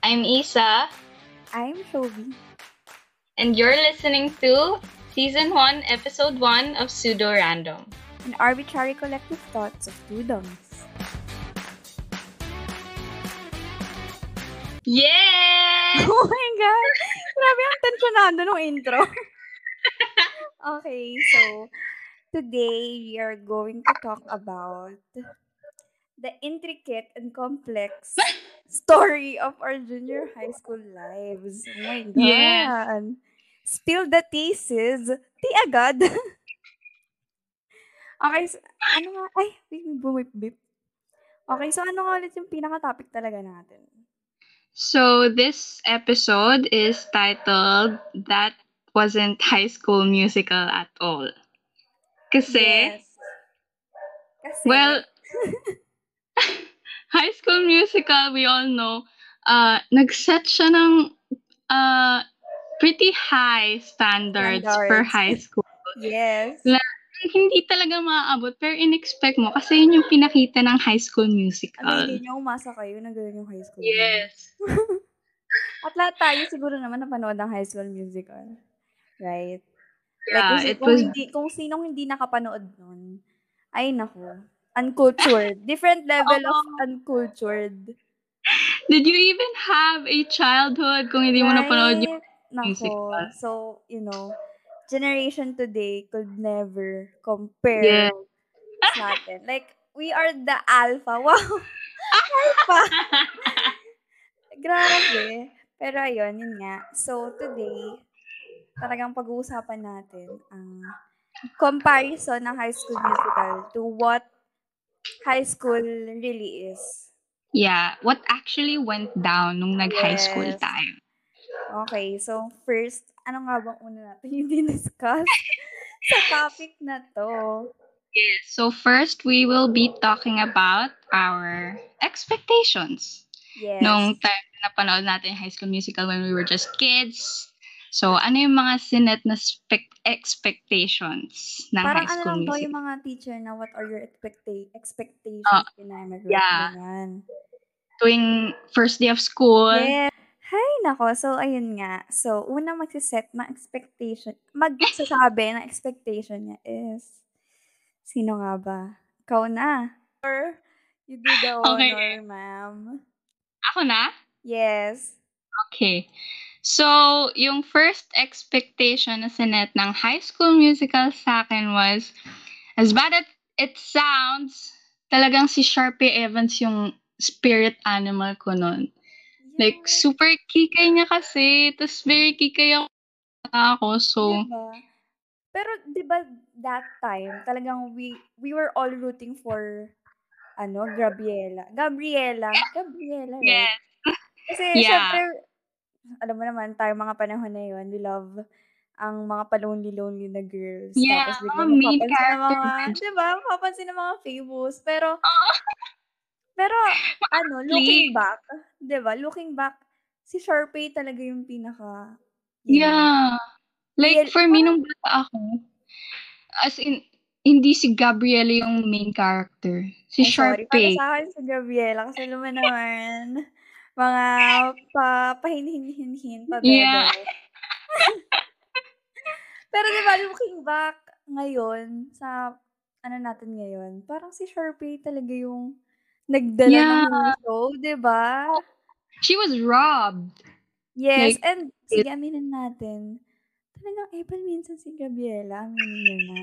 I'm Isa. I'm Shobi. And you're listening to Season 1, Episode 1 of Pseudo Random. An arbitrary collective thoughts of two dummies. Yes! Oh my God! Grabe ang tensionado ng intro. okay, so today we are going to talk about the intricate and complex story of our junior high school lives. Oh my God. Yes. Spill the tea, sis. Tea agad. okay, so, ano nga? Ay, bumip-bip. Okay, so ano nga ulit yung pinaka-topic talaga natin? So, this episode is titled That Wasn't High School Musical at All. Kasi, Yes. Kasi, well, High School Musical, we all know, uh, nag-set siya ng uh, pretty high standards, for Standards. high school. yes. Hindi talaga maaabot, pero in-expect mo kasi yun yung pinakita ng High School Ano, Musical. hindi nyo umasa kayo na gano'n yung high school. Yes. At lahat tayo siguro naman napanood ng high school musical. Right? Yeah, kung, it kung, was hindi, kung sinong hindi nakapanood nun, ay nako, uncultured. Different level of uncultured. Did you even have a childhood kung hindi mo napanood yung Nako. musical? So, you know, generation today could never compare Yeah. sa atin. Like, we are the alpha. Wow! alpha! Grabe. Pero ayun, yun nga. So, today, talagang pag-uusapan natin ang comparison ng high school musical to what high school really is. Yeah, what actually went down nung nag-high school Yes. tayo. Okay, so first, ano nga bang una natin yung discuss sa topic na to? Yes. So first, we will be talking about our expectations. Yes. Nung time na napanood natin High School Musical when we were just kids. So, ano yung mga sinet na spec- expectations ng Parang High ano School lang to, Musical? yung mga teacher na what are your expecta- expectations Ah, pinamag yeah. Ganyan. Tuwing first day of school. Yes. Hay, nako. So, ayun nga. So, una magsiset ng expectation, magsasabi ng expectation niya is, sino nga ba? Ikaw na. Or, you do the Okay. honor, ma'am. Ako na? Yes. Okay. So, yung first expectation na sinet ng High School Musical sa akin was, as bad as it sounds, talagang si Sharpie Evans yung spirit animal ko nun. Like, super kikay niya kasi. Tapos, very kikay ako. ako so, Diba? Pero, di ba, that time, talagang we, we were all rooting for, ano, Gabriela. Gabriela. Gabriela, right? yes. Kasi, Yeah. syempre, alam mo naman, tayo mga panahon na yun, we love ang mga pa-lonely-lonely na girls. Yeah, Tapos, mga biglang main ng character mga, di ba, mapapansin ng mga famous. Pero, pero, ano, looking back, di ba, looking back, si Sharpay talaga yung pinaka, know, Yeah. Like, Real- for me, nung bata ako, as in, hindi si Gabriela yung main character. Si Ay, sorry. Para Sharpay. sa akin si Gabriela kasi naman naman mga pa pahinhin-hinhin pa bebe. Yeah. Pero di ba looking back ngayon sa ano natin ngayon, parang si Sharpay talaga yung nagdala Yeah. ng show, di ba? She was robbed. Yes, Like, and sige, aminin natin. Talagang April minsan si Gabriela, aminin nyo na.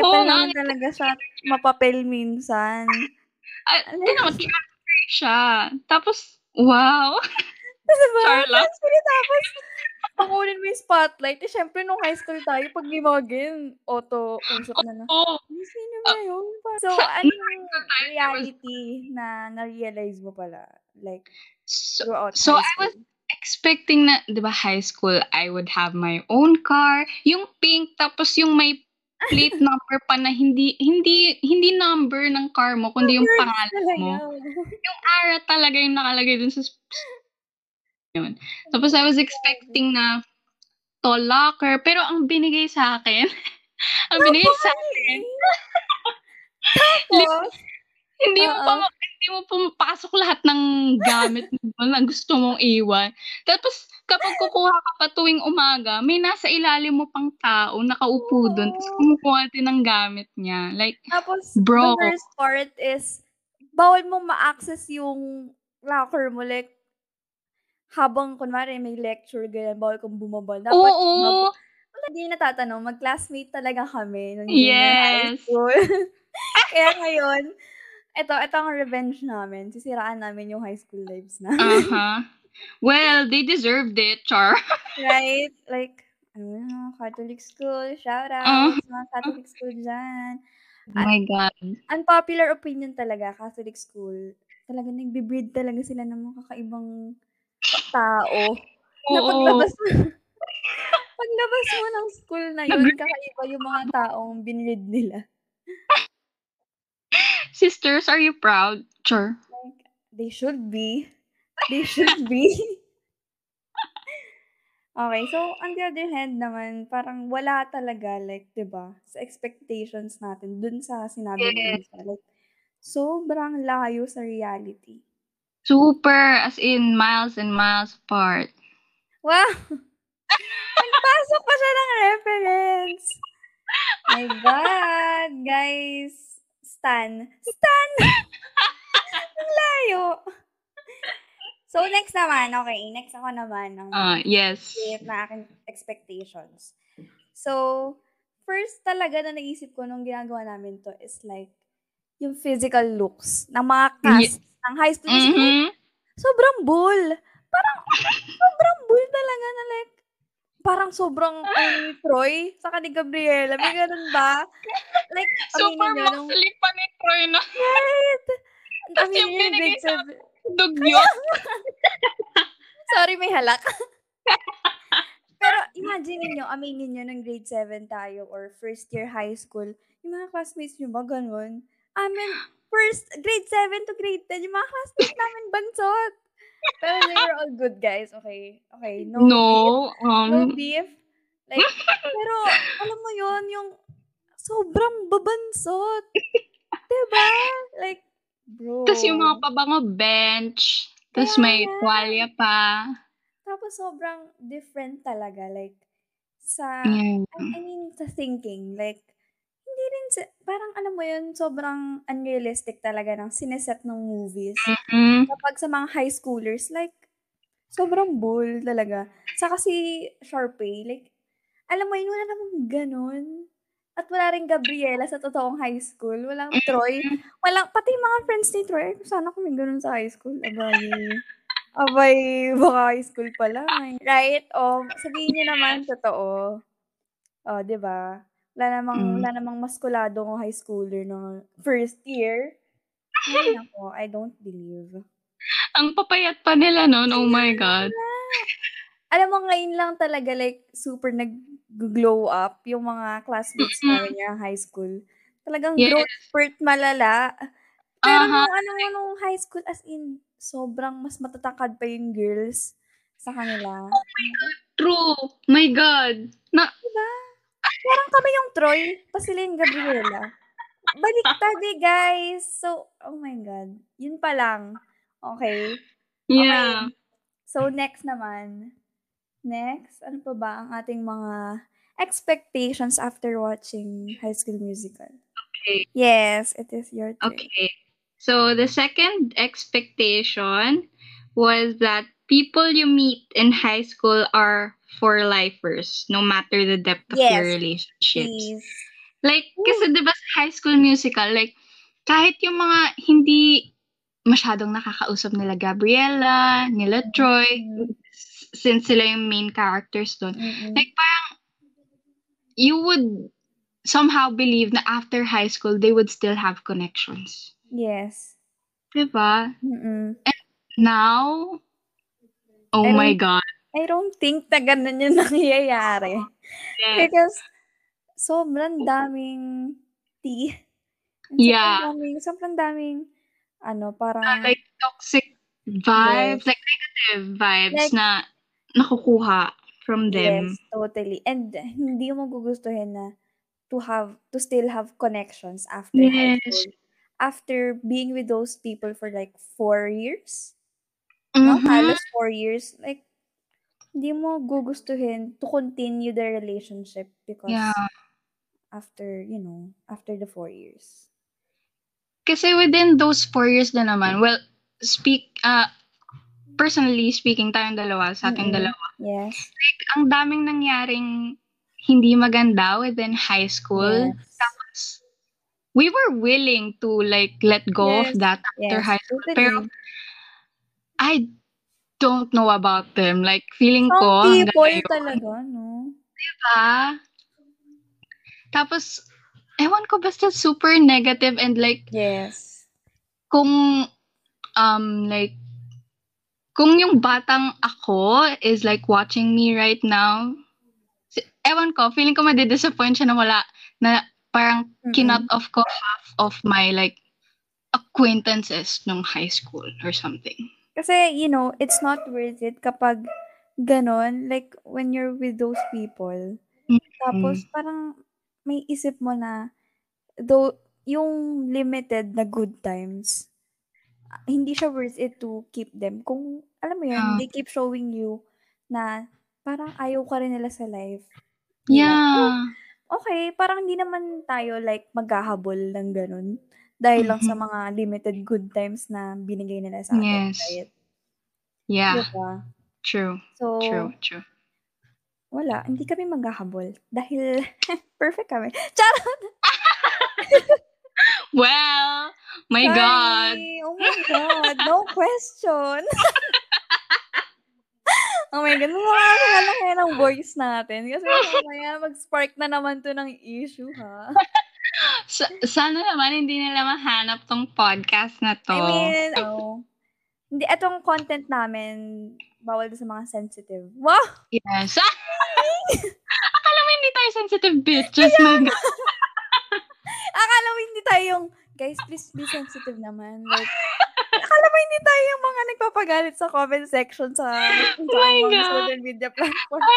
Oo April nga. naman talaga siya mapapel minsan. Alam tingnan mo, character siya. Tapos, wow. Diba? Charlotte. Tapos, pakunin mo yung spotlight. Eh, syempre, nung high school tayo, pag may mga ganyan, auto, usap na na. Oh, "Ay, Sino ba yun? So, was- reality na na-realize mo pala? Like, so, throughout so high I was expecting na, di ba, high school, I would have my own car. Yung pink, tapos yung may plate number pa na hindi hindi hindi number ng car mo kundi yung pangalan mo. Yung ara talaga yung nakalagay dun sa yun. Tapos I was expecting na tall locker pero ang binigay sa akin ang binigay sa akin Tapos, Hindi mo pa hindi mo pumapasok lahat ng gamit mo na gusto mong iwan. Tapos kapag kukuha ka pa tuwing umaga, may nasa ilalim mo pang tao nakaupo dun ta's Oo. kumukuha din ng gamit niya. Like, Tapos the bro. worst part is bawal mong ma-access yung locker mo, like habang kunwari may lecture ganyan, bawal kang bumaba. Dapat Oo. wala hindi natatanong, mag-classmate talaga kami nung high Yes. school. Kaya ngayon, eto eto ang revenge namin, sisiraan namin yung high school lives namin. Uh-huh. Well, they deserved it, char. Right? Like, ano na, Catholic school, shout Uh-huh. out sa mga Catholic school diyan. Oh my God. Unpopular opinion talaga, Catholic school, talagang nagbi-breed talaga sila ng mga kakaibang tao. Na Oo. paglabas mo paglabas mo ng school na yun, kakaiba yung mga taong binread nila. Sisters, are you proud? Char. Like, they should be. They should be. Okay, so on the other hand naman, parang wala talaga like, 'di ba, sa expectations natin dun sa sinabi ni Yes. Isa, like sobrang layo sa reality. Super, as in miles and miles apart. Wow! Nagpasok pa siya ng reference. My God, guys. Stan. Stan! Ang layo. So, next naman, okay, next ako naman ng Ah, yes. na aking expectations. So, first talaga na naisip ko nung ginagawa namin to is like, yung physical looks ng mga cast ng high school musical. Mhm. Sobrang bull. Parang, sobrang bull talaga na like, parang sobrang ano ni Troy saka ni Gabriela. May ganun ba? Like, Super nyo nung, pa ni Troy na. Tas Aminin yung binigay sa dugyot. Sorry, may halak. Pero imagine niyo, aminin niyo ng grade 7 tayo or first year high school, yung mga classmates niyo ba ganun? Amin, first, grade 7 to grade 10, yung mga classmates namin bansot. Pero they were all good guys, okay? Okay, no, beef. No, No um, beef. Like, pero, alam mo yon yung sobrang babansot. Diba? Like, bro. tas yung mga pabango bench, tas Kaya may nga. tuwalya pa. Tapos sobrang different talaga. Like, sa, Yeah. I, I mean, sa thinking. Like, sa, parang alam mo yun, sobrang unrealistic talaga ng sineset ng movies. Mhm. Kapag sa mga high schoolers, like, sobrang bull talaga. Sa kasi Sharpay, like, alam mo yun, wala namang ganun. At wala rin Gabriela sa totoong high school. Walang Troy. Walang, pati mga friends ni Troy, "Ay, sana kami ganun sa high school. Abay, abay, baka high school pa lang. eh." Right? O, sabihin niyo naman, totoo. O, di ba? Wala namang, Mm. wala namang maskuladong high schooler no first year. Ay, nako, I don't believe. Ang papayat pa nila nun, oh my God. Alam mo, ngayon lang talaga, like, super nag-glow up yung mga classmates namin yung high school. Talagang Yes. growth spurt malala. Pero Aha. nung ano mo, nung high school, as in, sobrang mas matatakad pa yung girls sa kanila. True. My God. Na, Diba? Parang kami yung Troy, pa sila yung Gabriela. Baliktad eh, guys. So, oh my God. Yun pa lang. Okay. yeah. So, next naman. Next, ano pa ba ang ating mga expectations after watching High School Musical? Okay. Yes, it is your turn. Okay. So the second expectation was that people you meet in high school are for lifers, no matter the depth of your Yes, relationships. please. Like, Ooh. kasi di ba sa high school musical, like, kahit yung mga hindi masyadong nakakausap nila Gabriela, nila Troy, Mm, s- since sila yung main characters doon, mm, like, parang, you would somehow believe na after high school, they would still have connections. Yes. Diba? Mm-mm. Now, oh my God. I don't think na ganun yung nangyayari. Yes. Because, sobrang daming tea. And sobrang Yeah. daming, sobrang daming, ano, Uh, parang, like, toxic yes. vibes, like, negative vibes Like, na nakukuha from yes, them. totally. And hindi mo gugustuhin na to have, to still have connections after high Yes. school. after being with those people for like four years, no? Mhm. Halos four years, like, hindi mo gugustuhin to continue the relationship because Yeah. after, you know, after the four years. Kasi within those four years na naman, well, speak, uh, personally speaking, tayong dalawa, sa ating Mm-mm. dalawa, Yes. like, ang daming nangyaring hindi maganda within high school. Yes. Tapos, we were willing to like let go Yes. of that after Yes. high school. Totally. Pero I don't know about them. Like, feeling Some ko hanggang people ngayon, talaga, no? diba? Tapos, ewan ko, basta super negative and like, Yes. kung, um, like, kung yung batang ako is like watching me right now, ewan ko, feeling ko madidisappoint siya na wala, na parang kinut Mm-mm. off ko half of my like acquaintances nung high school or something. Kasi, you know, it's not worth it kapag ganon, like, when you're with those people, tapos Mm. parang may isip mo na, though, yung limited na good times, ah, hindi siya worth it to keep them. Kung, alam mo yun, Yeah. they keep showing you na parang ayaw ka rin nila sa life. Di ba? Yeah. Okay, parang hindi naman tayo like maghahabol ng ganun. Dahil lang sa Mhm. mga limited good times na binigay nila sa atin. Yes. Right? Yeah. Diba? True. So, True. True. wala. Hindi kami maghahabol. Dahil perfect kami. Charot! Well, my God. Sorry. Oh my God. No question. oh my God. Makakakala kayo ng voice natin. Kasi mamaya mag-spark na naman to ng issue, ha? Sa- sana naman hindi nila mahanap tong podcast na to. I mean, oh. Hindi, itong content namin, bawal sa mga sensitive. Wow! yes. Akala mo hindi tayo sensitive bitches. Mag- Akala mo hindi tayo yung, guys, please be sensitive naman. Like, akala mo hindi tayo yung mga nagpapagalit sa comment section sa, sa Oh my mga God. social media platform.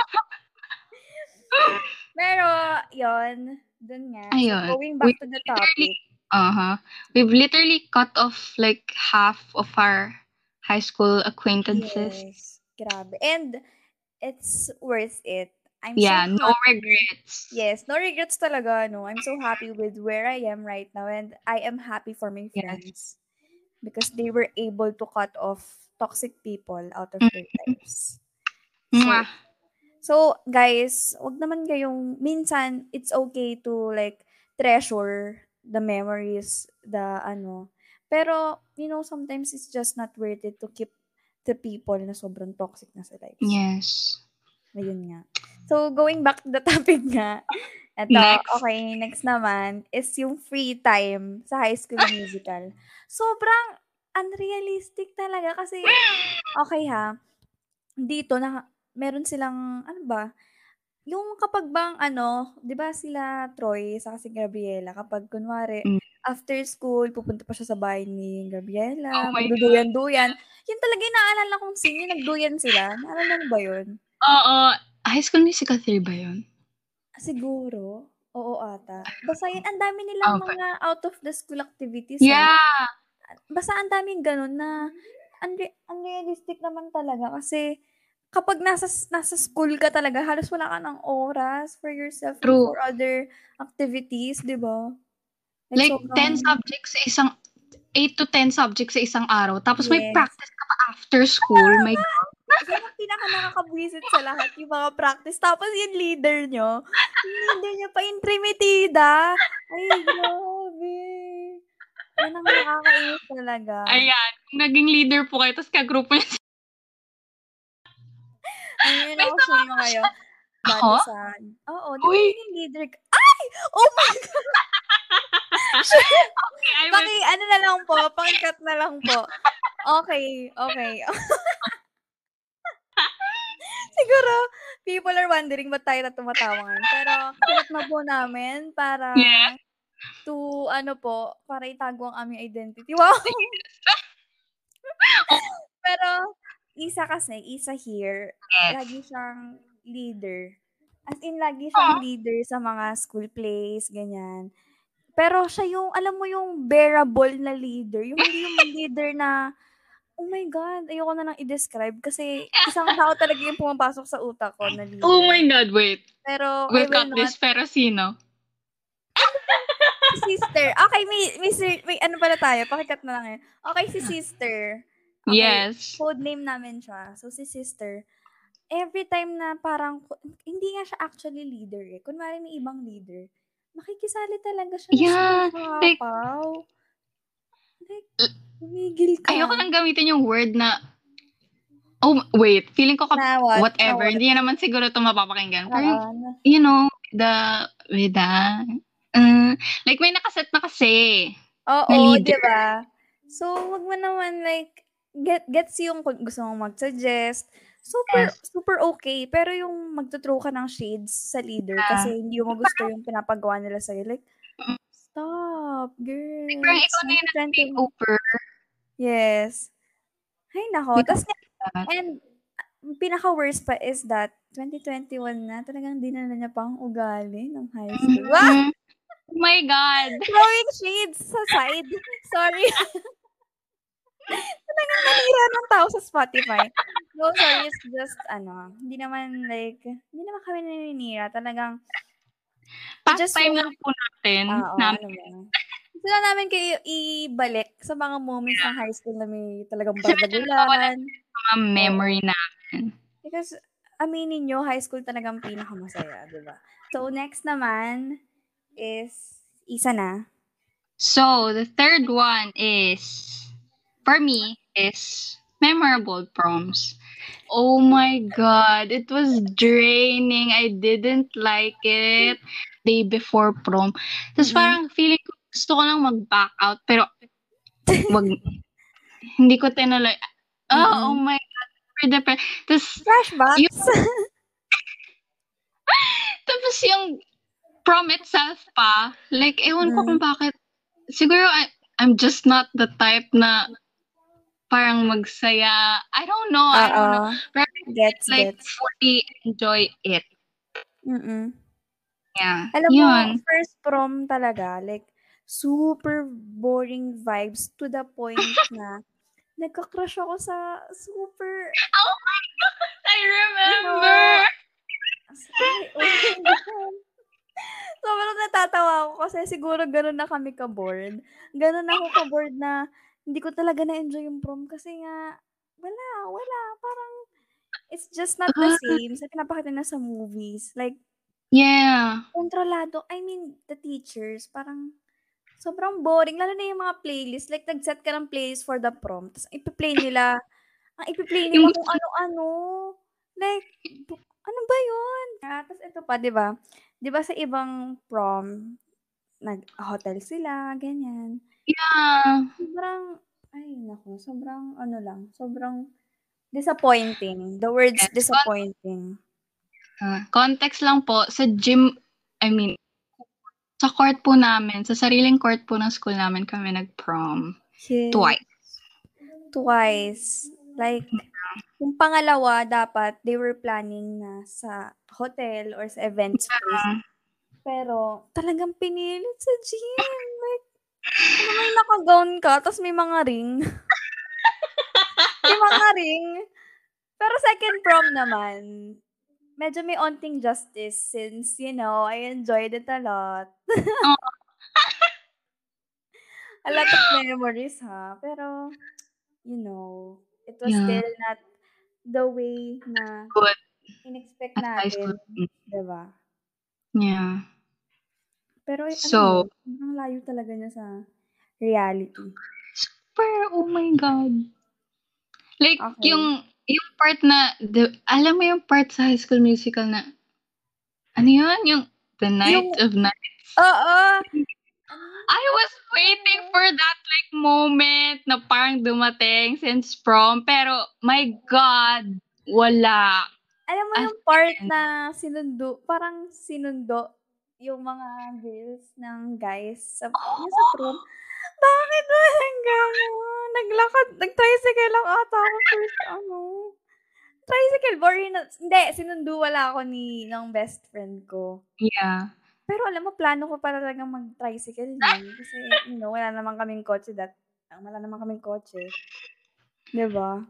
Pero, yon dun nga. So, Ayun. going back We to the topic. uh-huh. We've literally cut off like half of our high school acquaintances. Yes. Grabe. And, it's worth it. I'm Yeah, so no regrets. Yes, no regrets talaga, no. I'm so happy with where I am right now and I am happy for my Yes. friends because they were able to cut off toxic people out of their lives. So. So guys, wag naman kayong minsan it's okay to like treasure the memories, the ano. Pero, you know, sometimes it's just not worth it to keep the people na sobrang toxic na sa lives. Yes. Ayun nga. So, going back to the topic nga, eto, Next. okay, next naman, is yung free time sa High School Musical. Sobrang unrealistic talaga kasi, okay ha, dito na, meron silang, ano ba, yung kapag bang ano, 'di ba sila Troy sa si Gabriela kapag kunwari Mm. after school pupunta pa siya sa bahay ni Gabriela, Oh my magduduyan-duyan. Yun talaga yung naalala kong scene, yung nagduyan sila. Naalala mo ba yun? Oo. High School Musical 3 ba yun? Siguro. Oo ata. Basta yun, ang dami nilang Okay. mga out of the school activities. ah. Yeah. Basta ang daming ganun na unre- unrealistic naman talaga kasi kapag nasa nasa school ka talaga, halos wala ka ng oras for yourself True. for other activities, di ba? Like, sobrang- 10 subjects sa isang, 8 to 10 subjects sa isang araw. Tapos may Yes. practice ka pa after school. My God. Yan ang pinaka nakakabwisit sa lahat, yung mga practice. Tapos yung leader nyo, yung leader nyo pa intrimitida. Ay, grabe. Yan ang nakakainis talaga. Ayan. Kung naging leader po kayo, tapos kagrupo niya May ako sino kayo. Dati Ako? sa, oo, di ba naging leader ka? Ay! Oh my God! Okay, I will Paki, ano na lang po, pang-cut na lang po. Okay, okay. Siguro, people are wondering ba't tayo na tumatawa ngayon. Pero, kulit na po namin para Yeah. to, ano po, para itago ang aming identity. Wow! Pero, isa kasi, isa here, Yes. lagi siyang leader. As in, lagi siyang leader sa mga school plays, ganyan. Pero siya yung, alam mo yung bearable na leader. Yung hindi yung leader na, oh my God, ayoko na lang i-describe kasi isang tao talaga yung pumapasok sa utak ko na leader. Oh my God, wait. Pero, We'll cut not. this, pero sino? sister. Okay, may, may, sir- may ano pala tayo. Pakikat na lang yun. Okay, si sister. Okay, Yes. Code name namin siya. So, si sister. Every time na parang, hindi nga siya actually leader eh. Kunwari may ibang leader. Makikisali talaga siya. Yeah, like-. Like, ka. Ayoko lang gamitin yung word na, oh, wait, feeling ko kap- Na what? whatever. Na what? Hindi naman siguro ito mapapakinggan. Pero, you know, the, with the, uh, like may nakaset na kasi. Oo, na di leader. ba? So, wag mo naman like, get, gets yung gusto mong mag-suggest. Super, Yes. super okay. Pero yung magtutro ka ng shades sa leader Yeah. kasi hindi mo gusto yung pinapagawa nila sa'yo. Like, stop, girl. Parang It's ikaw na yung 2021. take over. Yes. Ay, nako. Tas, and, ang pinaka-worst pa is that 2021 na, talagang dinala niya pa ang ugali ng high school. Wow! Mhm. Oh my God. Throwing shades sa side. Sorry. Talagang nanira ng tao sa Spotify. No, sorry. It's just, ano, hindi naman like, hindi naman kami naninira. Talagang, Pastime lang po natin. ah, oo, namin. ano. Gusto namin kayo ibalik sa mga moments ng high school na may talagang bardagulan. Mga memory na. Because, aminin nyo, high school talagang pinakamasaya, di ba? So, next naman is, isa na. So, the third one is, for me, is memorable proms. Oh my God, it was draining. I didn't like it day before prom. Tapos Mhm. parang feeling ko, gusto ko lang mag-back out, pero wag, hindi ko tinuloy. Oh, Mhm. oh my God. super Tapos, Flashbacks. tapos yung prom itself pa, like, ewan ko Mm. kung bakit. Siguro, I, I'm just not the type na parang magsaya. I don't know. I don't know. Pero Gets, like, gets. fully enjoy it. Mm-mm. Yeah. Alam Yun. mo, first prom talaga, like, super boring vibes to the point na nagka-crush ako sa super... Oh my God! I remember! My God. Sobrang natatawa ako kasi siguro ganun na kami ka-bored. Ganun ako ka-bored na hindi ko talaga na-enjoy yung prom kasi nga, wala, wala. Parang, it's just not the Ah. same sa pinapakita na sa movies. Like, Yeah. kontrolado. I mean, the teachers, parang sobrang boring. Lalo na yung mga playlist. Like, nag-set ka ng playlist for the prom. Tapos, ipi-play nila. ang ipi-play nila kung ano-ano. Like, ano ba yun? Ah, tapos ito pa, di ba? Di ba sa ibang prom, nag-hotel sila, ganyan. Yeah. Sobrang, ay, naku, sobrang, ano lang, sobrang disappointing. The word's Yes. disappointing. Ah, context lang po, sa gym, I mean, sa court po namin, sa sariling court po ng school namin kami nag-prom. Yes. Twice. twice. Like, yung pangalawa, dapat they were planning na sa hotel or sa event space. Ah, Pero, talagang pinilit sa gym. Like, ano may naka-gown ka, tapos may mga ring. may mga ring. Pero second prom naman, medyo may onting justice since, you know, I enjoyed it a lot. a lot of memories, ha? Pero, you know, it was Yeah. still not the way na Good. in-expect natin. Diba? Yeah. Pero, ano So- yun, ang layo talaga niya sa reality. Super, oh my God. Like, Okay. yung, yung part na, the, alam mo yung part sa High School Musical na, ano yun? Yung, The Night of Nights. Oo! I was waiting for that like moment na parang dumating since prom. Pero, my God, wala. Alam mo As yung part in- na sinundo, parang sinundo yung mga girls ng guys sa, yung sa prom. Bakit walang gano'n? Naglakad, nag-tricycle lang ata ako first, ano. Tricycle, boring na, hindi, sinundo wala ako ni, ng best friend ko. Yeah. Pero alam mo, plano ko pa talagang mag-tricycle nun. Kasi, you know, wala naman kaming kotse that, wala naman kaming kotse. 'Di ba?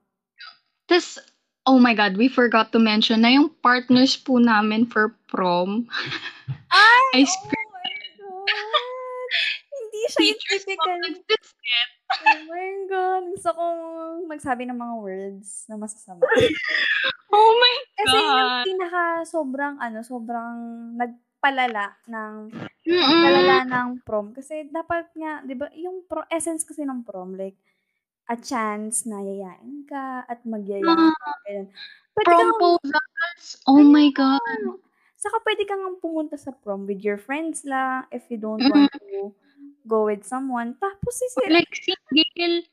Oh my God, we forgot to mention na yung partners po namin for prom. Ay! Ice oh cream. my God! Hindi siya Teachers typical. Oh my God! Gusto kong magsabi ng mga words na masasama. Oh my Kasi yung God. pinaka sobrang ano, sobrang nagpalala ng Mm-mm. nagpalala ng prom. Kasi dapat nga, di ba, yung pro, essence kasi ng prom, like, a chance na yayain ka at magyaya ka. Ganun. Pwede ka nga- Proposals. Oh my God. Saka pwede ka nga pumunta sa prom with your friends lang if you don't want to go with someone. Tapos si Like, single.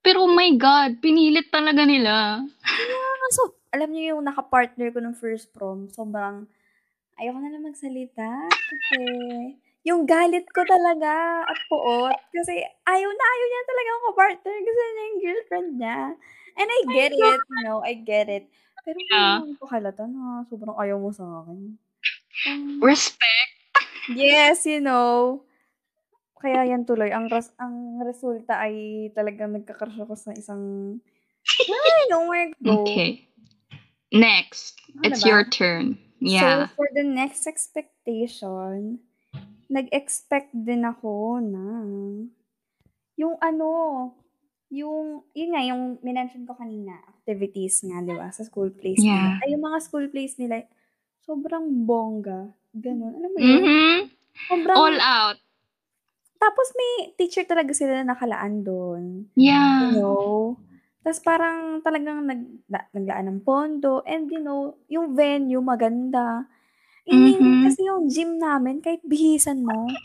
Pero oh my God, pinilit talaga nila. so, alam niyo yung naka-partner ko ng first prom, sobrang ayoko na lang magsalita kasi yung galit ko talaga at puot kasi ayaw na ayaw niya talaga ako partner kasi niya yung girlfriend niya. And I get it, you know, I get it. Pero Yeah. hindi ko halata na sobrang ayaw mo sa akin. Um, Respect. Yes, you know. Kaya yan tuloy. Ang ras ang resulta ay talagang nagka-crush ako sa isang Ay, nowhere go. Okay. Next. Ano It's ba? your turn. Yeah. So, for the next expectation, nag-expect din ako na yung ano, yung, yun nga, yung minention ko kanina, activities nga, di ba, sa school place Yeah. nila. Ay, yung mga school place nila, sobrang bongga. Ganun. Alam mo yun? Mm-hmm. Sobrang, All out. tapos may teacher talaga sila na nakalaan doon. Yeah. You know? Tapos parang talagang nag, na, naglaan ng pondo. And you know, yung venue maganda. I mean, Mhm. kasi yung gym namin, kahit bihisan mo,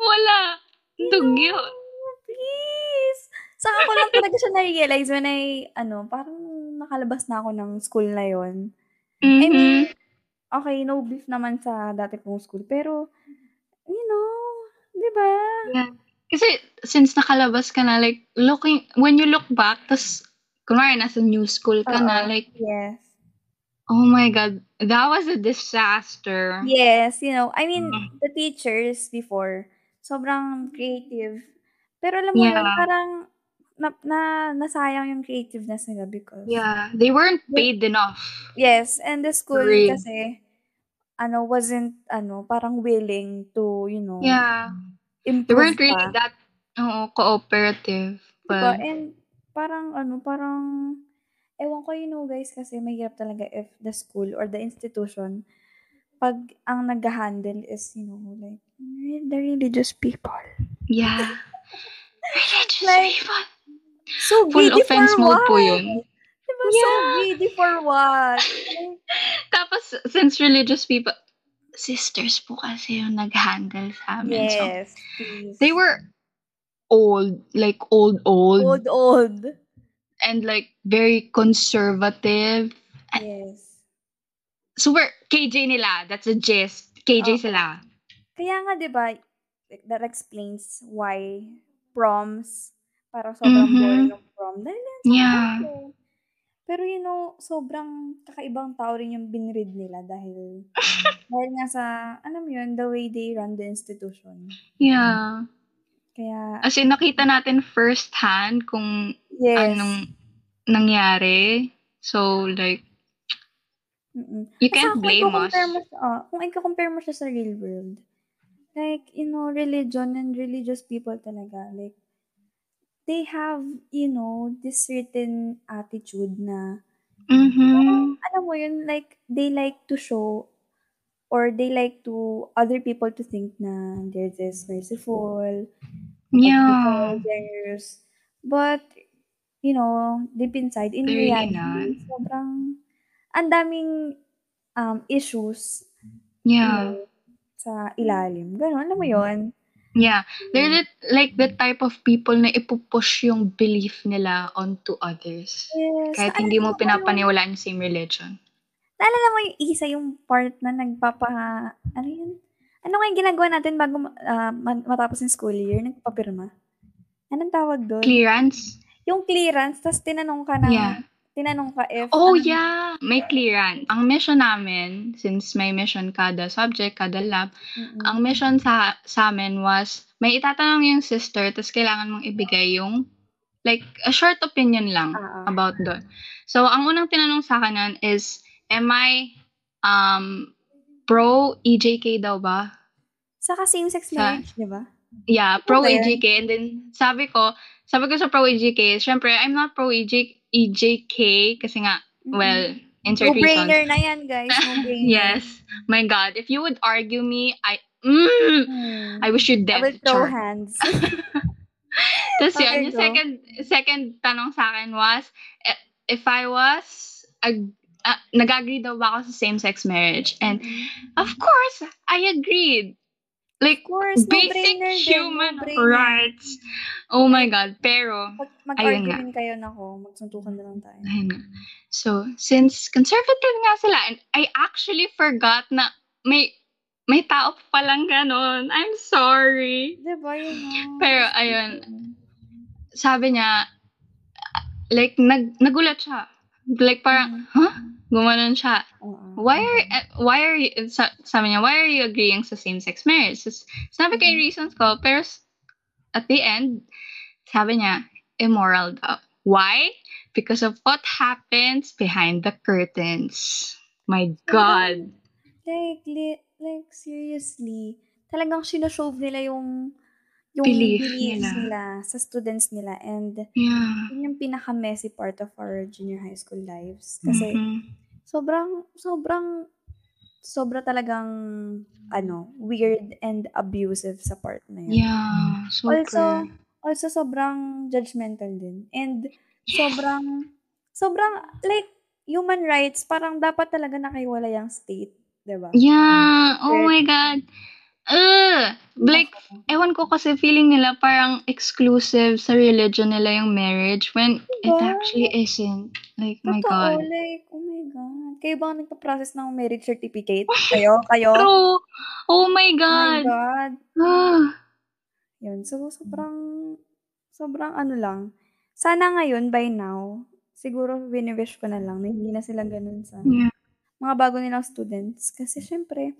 Wala. Dugyo. "Oh, please. Saka ko lang talaga siya na-realize when I, ano, parang nakalabas na ako ng school na yon. I Mhm. mean, okay, no beef naman sa dati kong school. Pero, you know, di ba? Yeah. Kasi since nakalabas ka na, like, looking, when you look back, tas, kunwari, nasa new school ka na, Oo. like, Yes. Oh my God, that was a disaster. Yes, you know, I mean, Mm. the teachers before, sobrang creative. Pero alam mo yun, Yeah. parang na, na, nasayang yung creativeness nila because, Yeah. They weren't paid enough. yes, and the school Agree. kasi, ano, wasn't, ano, parang willing to, you know, Yeah. They weren't really pa. that oo, cooperative. Diba? But, And parang, ano, parang, ewan ko, you know, guys, kasi mahirap talaga if the school or the institution, pag ang nag-handle is, you know, like, the religious people. yeah. Religious Like, people. So Full offense for mode what? po yun. Diba, so Yeah. greedy for what? Tapos, since religious people, sisters po kasi yung nag-handle sa amin. So, yes, please. they were old, like old, old, old, old. And like very conservative. Yes. Super KJ nila. That's a gist. KJ Oo. sila. Kaya nga, di ba, that explains why proms, parang sobrang Mhm. boring ng prom. Dahil yan sa Yeah. Pero you know, sobrang kakaibang tao rin yung binread nila dahil dahil nga sa, alam mo yun, the way they run the institution. Yeah. Kaya, As in, nakita natin first hand kung yes. anong nangyari. So, like, Mm-mm. you can't saka kung blame us. mo, ah, kung i-compare mo siya sa real world, like, you know, religion and religious people talaga, like, they have, you know, this certain attitude na, Mm-hmm. alam mo yun, like, they like to show, or they like to, other people to think na they're this merciful, Yeah. generous. But, you know, deep inside, in Really reality, sobrang, ang daming um, issues Yeah. you know, sa ilalim. Ganon, alam mo yun? Yeah. They're the, like the type of people na ipupush yung belief nila onto others. Yes. Kahit Naalala hindi mo yung- pinapaniwalaan yung same religion. Naalala mo yung isa yung part na nagpapa, ano yun? Ano nga yung ginagawa natin bago ah, ma- matapos yung school year? Nagpapirma? Anong tawag doon? Clearance? Yung clearance, tapos tinanong ka ng, Yeah. tinanong ka if... Oh, ano- yeah! May clearance. Ang mission namin, since may mission kada subject, kada lab, Mm-mm. ang mission sa, sa amin was, may itatanong yung sister, tapos kailangan mong ibigay yung, like, a short opinion lang ah. about doon. So, ang unang tinanong sa akin nun is, am I, um, pro EJK daw ba? Saka same-sex Sa- marriage, di ba? Yeah, pro ba yun? EJK. And then, sabi ko, sabi ko sa pro EJK, syempre, I'm not pro E EJ, EJK kasi nga, Mm-mm. well, insert. No-brainer na yan, guys. No-brainer. Yes. My God. If you would argue me, I, mm, Hmm. I wish you I dead. will throw hands. Tapos Okay, yun, yung second, second tanong sa akin was, eh, if I was, ag- ah, nag-agree daw ba ako sa same-sex marriage? And, of course, I agreed. Like, Of course, basic din, human no-brainer. rights. Oh my God. Pero, Mag- Ayun nga. din kayo na ko. Magsuntukan na lang tayo. ayun nga. So, since conservative nga sila, and I actually forgot na may may tao pa lang ganon. I'm sorry. Di ba yun nga? Pero, ayun. Sabi niya, like, nag, nagulat siya. Like, parang, huh? Gumanon siya. Why are, eh, why are you, sa, sabi niya, why are you agreeing sa same-sex marriage? Sabi ko yung reasons ko, pero at the end, sabi niya, immoral daw. Why? Because of what happens behind the curtains. My God. Like, li- like, seriously. Talagang sinashove nila yung yung Belief beliefs nila. nila sa students nila. And Yeah. yun yung pinaka-messy part of our junior high school lives. Kasi Mhm. sobrang, sobrang, sobra talagang, ano, weird and abusive sa part na yun. Yeah. Super. Also, also sobrang judgmental din. And sobrang, sobrang, like, human rights, parang dapat talaga nakahiwalay ang state. Diba? yeah. Oh Weird. my God. Ugh. Like, ewan ko kasi feeling nila parang exclusive sa religion nila yung marriage when it Diba? actually isn't. Like, my Totoo, God. like, oh my God. Kayo ba ang nagpa-process ng marriage certificate? Kayo? Kayo? True. Oh my Oh my God. God. Yun. So, sobrang, sobrang ano lang. Sana ngayon, by now, siguro wini-wish ko na lang na hindi na sila ganun sa Yeah. mga bago nilang students. Kasi syempre,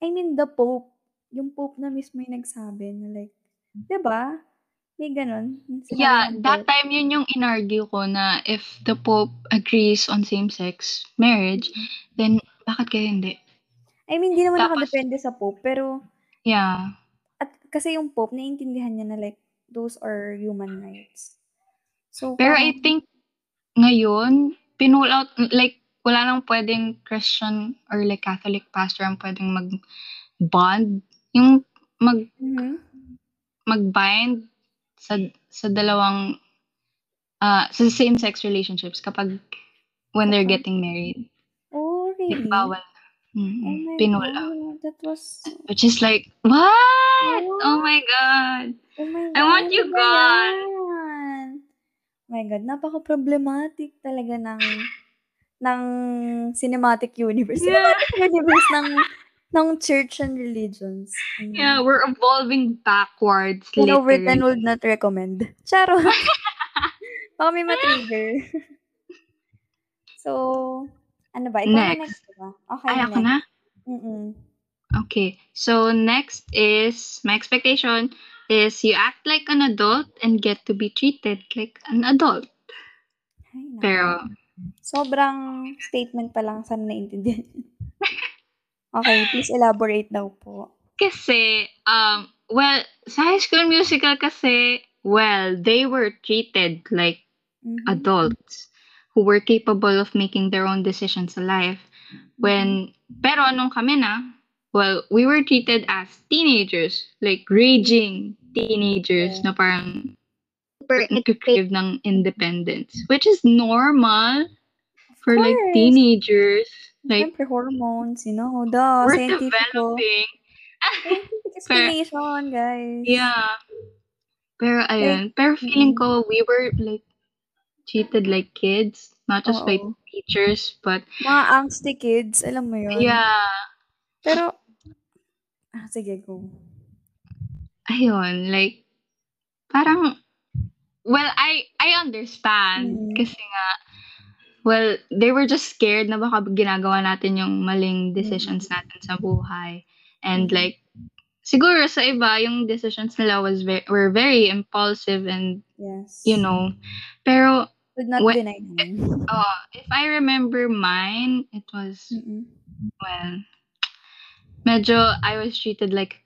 I mean, the Pope, yung Pope na mismo yung nagsabi na like, di ba? May ganun. Sinabi Yeah, ng that Pope. time yun yung inargue ko na if the Pope agrees on same-sex marriage, then bakit kaya hindi? I mean, di naman Tapos- nakadepende sa Pope, pero Yeah. at kasi yung Pope, naiintindihan niya na like, those are human rights. So, Pero I parang- think ngayon, pinull out, like, wala nang pwedeng Christian or like Catholic pastor ang pwedeng mag-bond. Yung mag, Mhm. mag-bind sa, sa dalawang, uh, sa same-sex relationships kapag when they're getting married. Oh, Like, really? bawal. Oh Mm, my pinull God, out. That was, Which is like, what? What? Oh my God. oh my God. I want you ano gone. Oh my God, napaka-problematic talaga ng ng cinematic universe. Yeah. Cinematic universe ng ng church and religions. Ayun. Yeah, we're evolving backwards. 10 over 10 literally. would not recommend. Charo. Baka may matrigger. so, ano ba? Ikaw na Next. next, diba? Okay, Ay, ako next. na? Mm-mm. Okay. So, next is, my expectation is you act like an adult and get to be treated like an adult. Ay, naku. Pero, Sobrang statement pa lang sana naintindihan. okay, please elaborate daw po. kasi, um, well, sa High School Musical kasi, well, they were treated like Mhm. adults who were capable of making their own decisions in life. When, pero nung kami na, well, we were treated as teenagers, like raging teenagers na parang super nagkikrave ng independence, which is normal for like teenagers. Like, Siyempre, hormones, you know, the we're scientific, developing. explanation, guys. Yeah. Pero ayun, pero feeling ko we were like treated like kids, not just by Oo. teachers, but Mga angsty kids, alam mo yun. yeah, Pero, ah, sige, go. ayun, like parang well, I I understand Mm. kasi nga well, they were just scared na baka ginagawa natin yung maling decisions natin sa buhay. And Mhm. like, siguro sa iba, yung decisions nila was ve- were very impulsive and, Yes. you know, pero, Would not when- deny naman. uh, if I remember mine, it was, Mm-mm. well, medyo I was treated like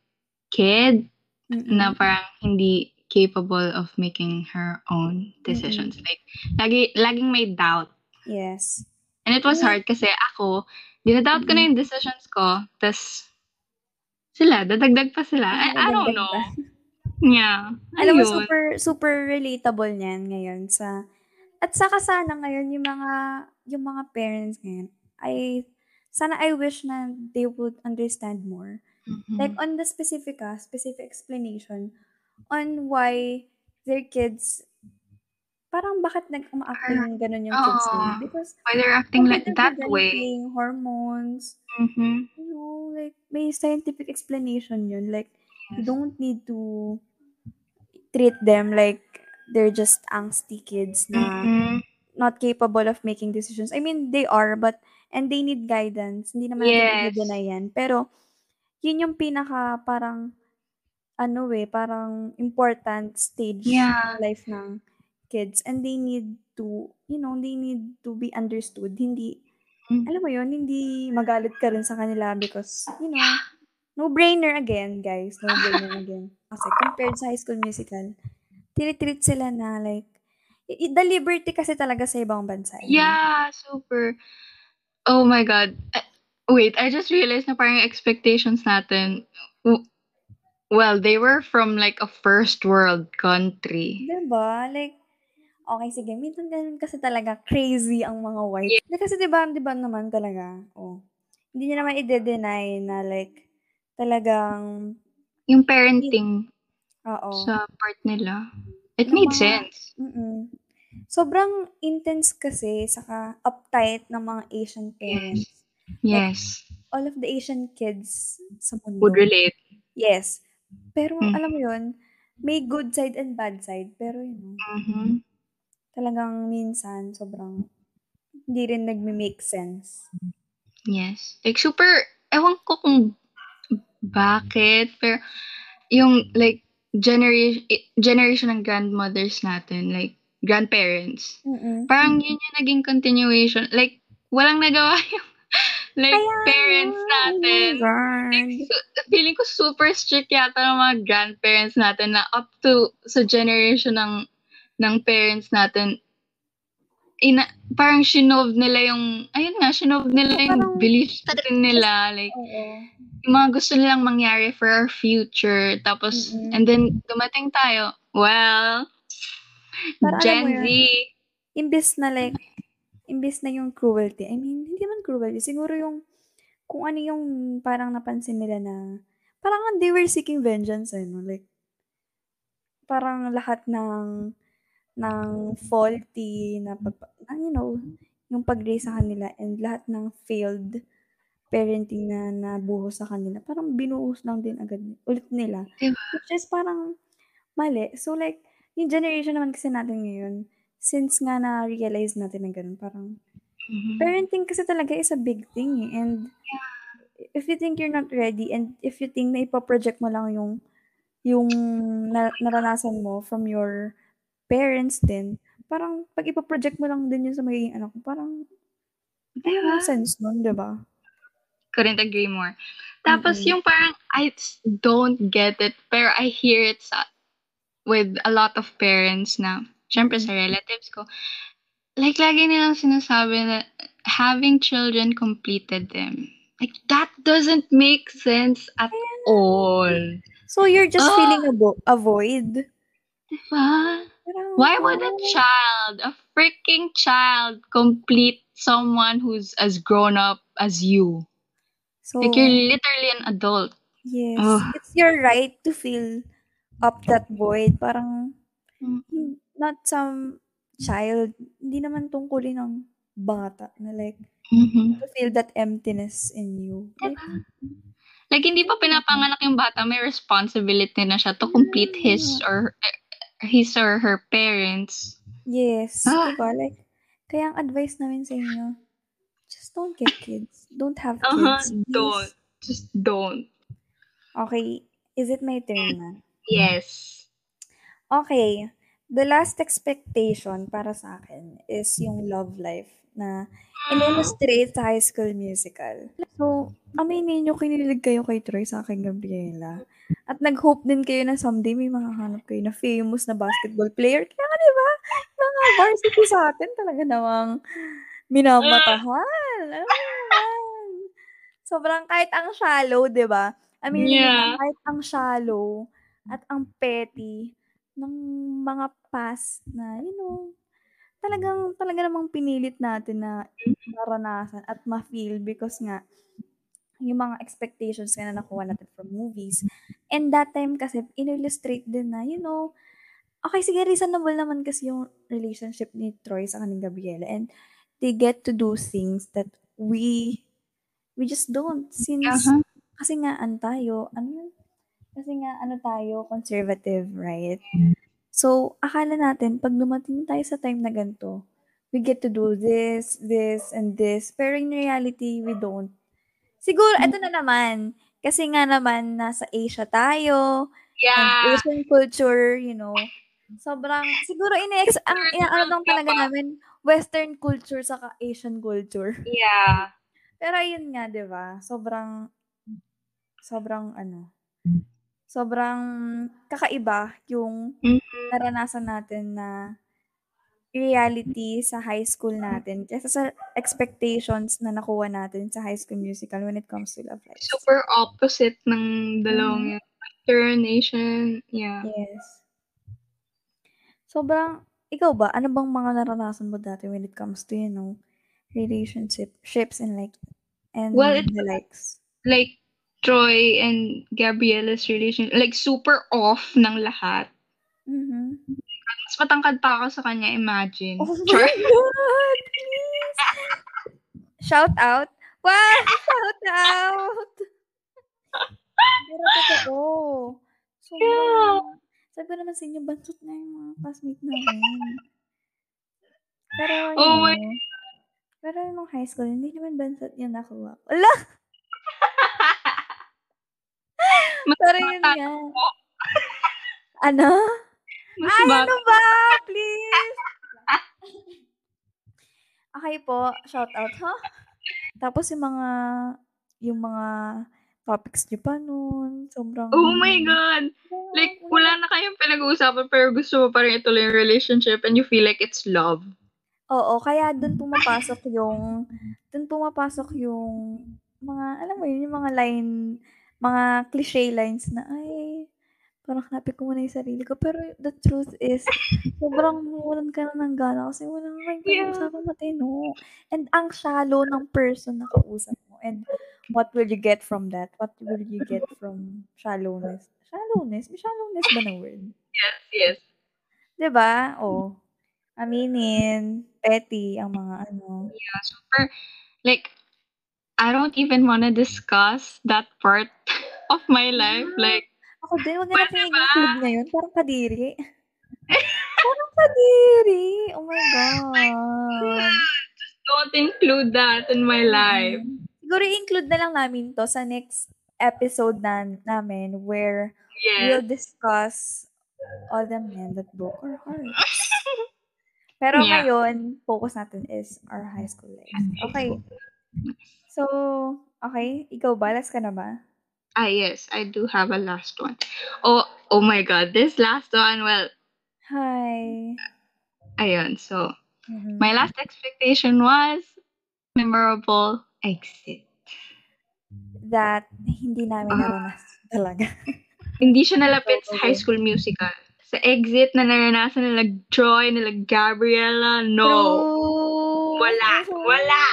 kid Mm-mm. na parang hindi capable of making her own decisions. Like, lagi, laging may doubt. Yes. And it was hard kasi ako, dinadoubt ko na yung decisions ko, tas sila, dadagdag pa sila. I, I don't know. pa. Yeah. Alam mo, super, super relatable niyan ngayon sa, at saka sana ngayon, yung mga, yung mga parents ngayon, I, sana I wish na they would understand more. Mhm. Like, on the specific, ah, specific explanation on why their kids, parang bakit nag-umaacting ganun yung kids Oo. nila. Because, Why they're acting like that way. hormones, Mhm. you know, like, may scientific explanation yun. Like, you Yes. don't need to treat them like they're just angsty kids na Mhm. not capable of making decisions. I mean, they are, but, and they need guidance. Hindi naman Yes. i-deny yan. Pero, yun yung pinaka, parang, ano eh, parang important stage Yeah. ng life ng kids. And they need to, you know, they need to be understood. Hindi, Mm. alam mo yun, hindi magalit ka rin sa kanila because, you know, no-brainer again, guys. No-brainer again. Kasi compared sa High School Musical, tinitreat sila na like, the liberty kasi talaga sa ibang bansa. eh. Yeah, super. Oh my God. Wait, I just realized na parang expectations natin, well, they were from like a first world country. Diba? Like, okay, sige, minsan ganun kasi talaga crazy ang mga white. Like, kasi diba, diba naman talaga, oh, hindi niya naman i-deny na like, talagang, Yung parenting oo. sa part nila, it made mga- sense. Mm-mm. Sobrang intense kasi, saka uptight ng mga Asian parents. Yes. All of the Asian kids sa mundo. Would relate. Yes. Pero, Mm. alam mo yun, may good side and bad side. Pero, yun, Mhm. talagang minsan, sobrang, hindi rin nagme-make sense. Yes. Like, super, ewan ko kung bakit, pero yung, like, generation, generation ng grandmothers natin, like, grandparents, Mm-mm. parang yun yung naging continuation. Like, walang nagawa yung, like, Kaya parents nga, natin. Oh Like, su- feeling ko super strict yata ng mga grandparents natin na up to sa generation ng ng parents natin ina parang shinov nila yung ayun nga shinov nila yung Parang- beliefs na rin nila like Oo. yung mga gusto nilang mangyari for our future tapos Mm-mm. and then dumating tayo well Alam Gen Z imbis na like, imbis na yung cruelty, I mean, hindi man cruelty, siguro yung, kung ano yung parang napansin nila na, parang they were seeking vengeance, eh, no? Like, parang lahat ng, ng faulty na, pag, you know, yung pag-raise sa kanila and lahat ng failed parenting na nabuhos sa kanila, parang binuhos lang din agad ulit nila. Diba? Which is parang mali. So like, yung generation naman kasi natin ngayon, since nga na-realize natin na ganun, parang, Mhm. parenting kasi talaga is a big thing eh. And, if you think you're not ready, and if you think na ipaproject mo lang yung, yung na- naranasan mo from your parents din, parang, pag ipaproject mo lang din yun sa magiging anak mo, parang, Diba? sense nun, di ba? couldn't agree more. Tapos Mm-mm. yung parang I don't get it pero I hear it sa with a lot of parents na syempre sa relatives ko like lagi nilang sinasabi na having children completed them. Like that doesn't make sense at all. So, you're just Ah! feeling a, vo- a void. Diba? Why would a oh, child, a freaking child, complete someone who's as grown up as you? So, Like you're literally an adult. Yes. Ugh. It's your right to fill up that void. Parang, Mm. hin- not some child. Hindi naman tungkulin ng bata na like, Mhm. to feel that emptiness in you. Like, Like, hindi pa pinapanganak yung bata, may responsibility na siya to complete his or his or her parents. yes. Ah. Diba? Like, Kaya ang advice namin sa inyo, just don't get kids. Don't have Uh-huh, kids. please. don't. Just don't. Okay, is it my turn na? Yes. Okay, the last expectation para sa akin is yung love life na in-illustrate sa High School Musical. So, aminin nyo, kinilig kayo kay Troy sa akin, Gabriela. At nag-hope din kayo na someday may makahanap kayo na famous na basketball player. Kaya nga, di ba? Mga varsity sa atin talaga namang minamatahan. Alam mo naman. Sobrang kahit ang shallow, di ba? I mean, Yeah. kahit ang shallow at ang petty ng mga past na, you know, talagang, talaga namang pinilit natin na maranasan at ma-feel because nga, yung mga expectations nga na nakuha natin from movies. And that time kasi, in-illustrate din na, you know, okay, sige, reasonable naman kasi yung relationship ni Troy sa kaning Gabriela. And they get to do things that we, we just don't. Since, Uh-huh. kasi nga, ano tayo, ano yun? Kasi nga, ano tayo, conservative, right? So, akala natin, pag dumating tayo sa time na ganito, we get to do this, this, and this. Pero in reality, we don't. Siguro, eto na naman. Kasi nga naman, nasa Asia tayo, and Yeah. Asian culture, you know, sobrang, siguro, ine ang, ina- ano lang talaga namin, Western culture saka Asian culture. Yeah. Pero yun nga, di ba? Sobrang, sobrang ano, sobrang kakaiba yung Mhm. naranasan natin na reality sa high school natin kaysa sa expectations na nakuha natin sa high school musical when it comes to love life. Super opposite ng dalawang yun. Western, Asian. Yeah. Yes. Sobrang, ikaw ba, ano bang mga naranasan mo dati when it comes to, you know, relationship, ships and like, and Well, the likes? Like, Troy and Gabriella's relation, like, super off ng lahat. Mhm. Mas matangkad pa ako sa kanya, imagine. Oh my. God, please. Shout out. Wow, shout out. Pero totoo. Sobrang, sabi ko naman sa inyo, bansot na yung mga classmate namin. Pero, Oh my- know, pero nung high school, hindi naman bansot yung nakuha. Ala! Mas Pero yun nga. Ano? Mas Ay, bata. ano ba? Please! okay po, shout out, ha? Tapos yung mga, yung mga topics niyo pa nun, sobrang... Oh my God. Like, wala na kayong pinag-uusapan pero gusto mo pa rin ituloy yung relationship and you feel like it's love. Oo, kaya dun pumapasok yung, dun pumapasok yung mga, alam mo yun, yung mga line, mga cliche lines na, ay, parang hanapin ko muna yung sarili ko. Pero the truth is, sobrang walan ka na ng gana kasi wala ka kayong Yeah. pinag-usapan matino. And ang shallow ng person na kausap mo. And what will you get from that? What will you get from shallowness? Shallowness? May shallowness ba na word? Yes, yes. 'Di ba? Oh. Aminin, petty ang mga ano. Yeah, super. Like, I don't even want to discuss that part of my life. Yeah. Like, Ako din, wag na natin i-include ngayon. Parang kadiri. Parang kadiri. Oh my God. don't include that in my life. Mm. Siguro i-include na lang namin to sa next episode na, namin where we'll Yes. discuss all the men that broke our hearts. Pero Yeah. ngayon, focus natin is our high school life. Okay. So, okay. Ikaw ba? Last ka na ba? Ah, yes, I do have a last one. Oh, oh my God, this last one. Well, Hi. ayun. So, Mhm. my last expectation was memorable exit. That hindi namin Ah. naranasan talaga. Hindi siya nalapit sa. High School Musical. Sa exit na naranasan nila Joy, nila Gabriella, no. True. Wala. Wala.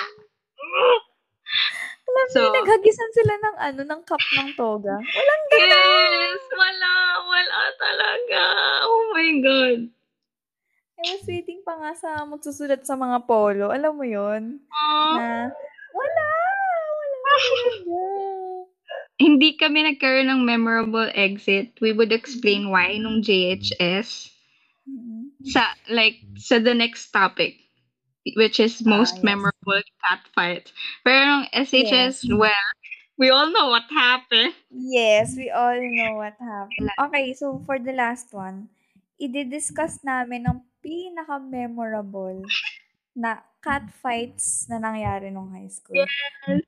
Alam So- niyo, naghagisan sila ng ano, ng cup ng toga. Walang ganun. Yes, wala. Wala talaga. Oh my God. I was waiting pa nga sa magsusulat sa mga polo. Alam mo yon Oh, Na, wala. Wala talaga. hindi kami nagkaroon ng memorable exit. We would explain why nung JHS Mhm. sa like sa the next topic. Which is most yes. memorable cat fights. Pero nung SHS, Yes. well, we all know what happened. Yes, we all know what happened. Okay, so for the last one, i-discuss namin ang pinaka-memorable na cat fights na nangyari nung high school. Yes.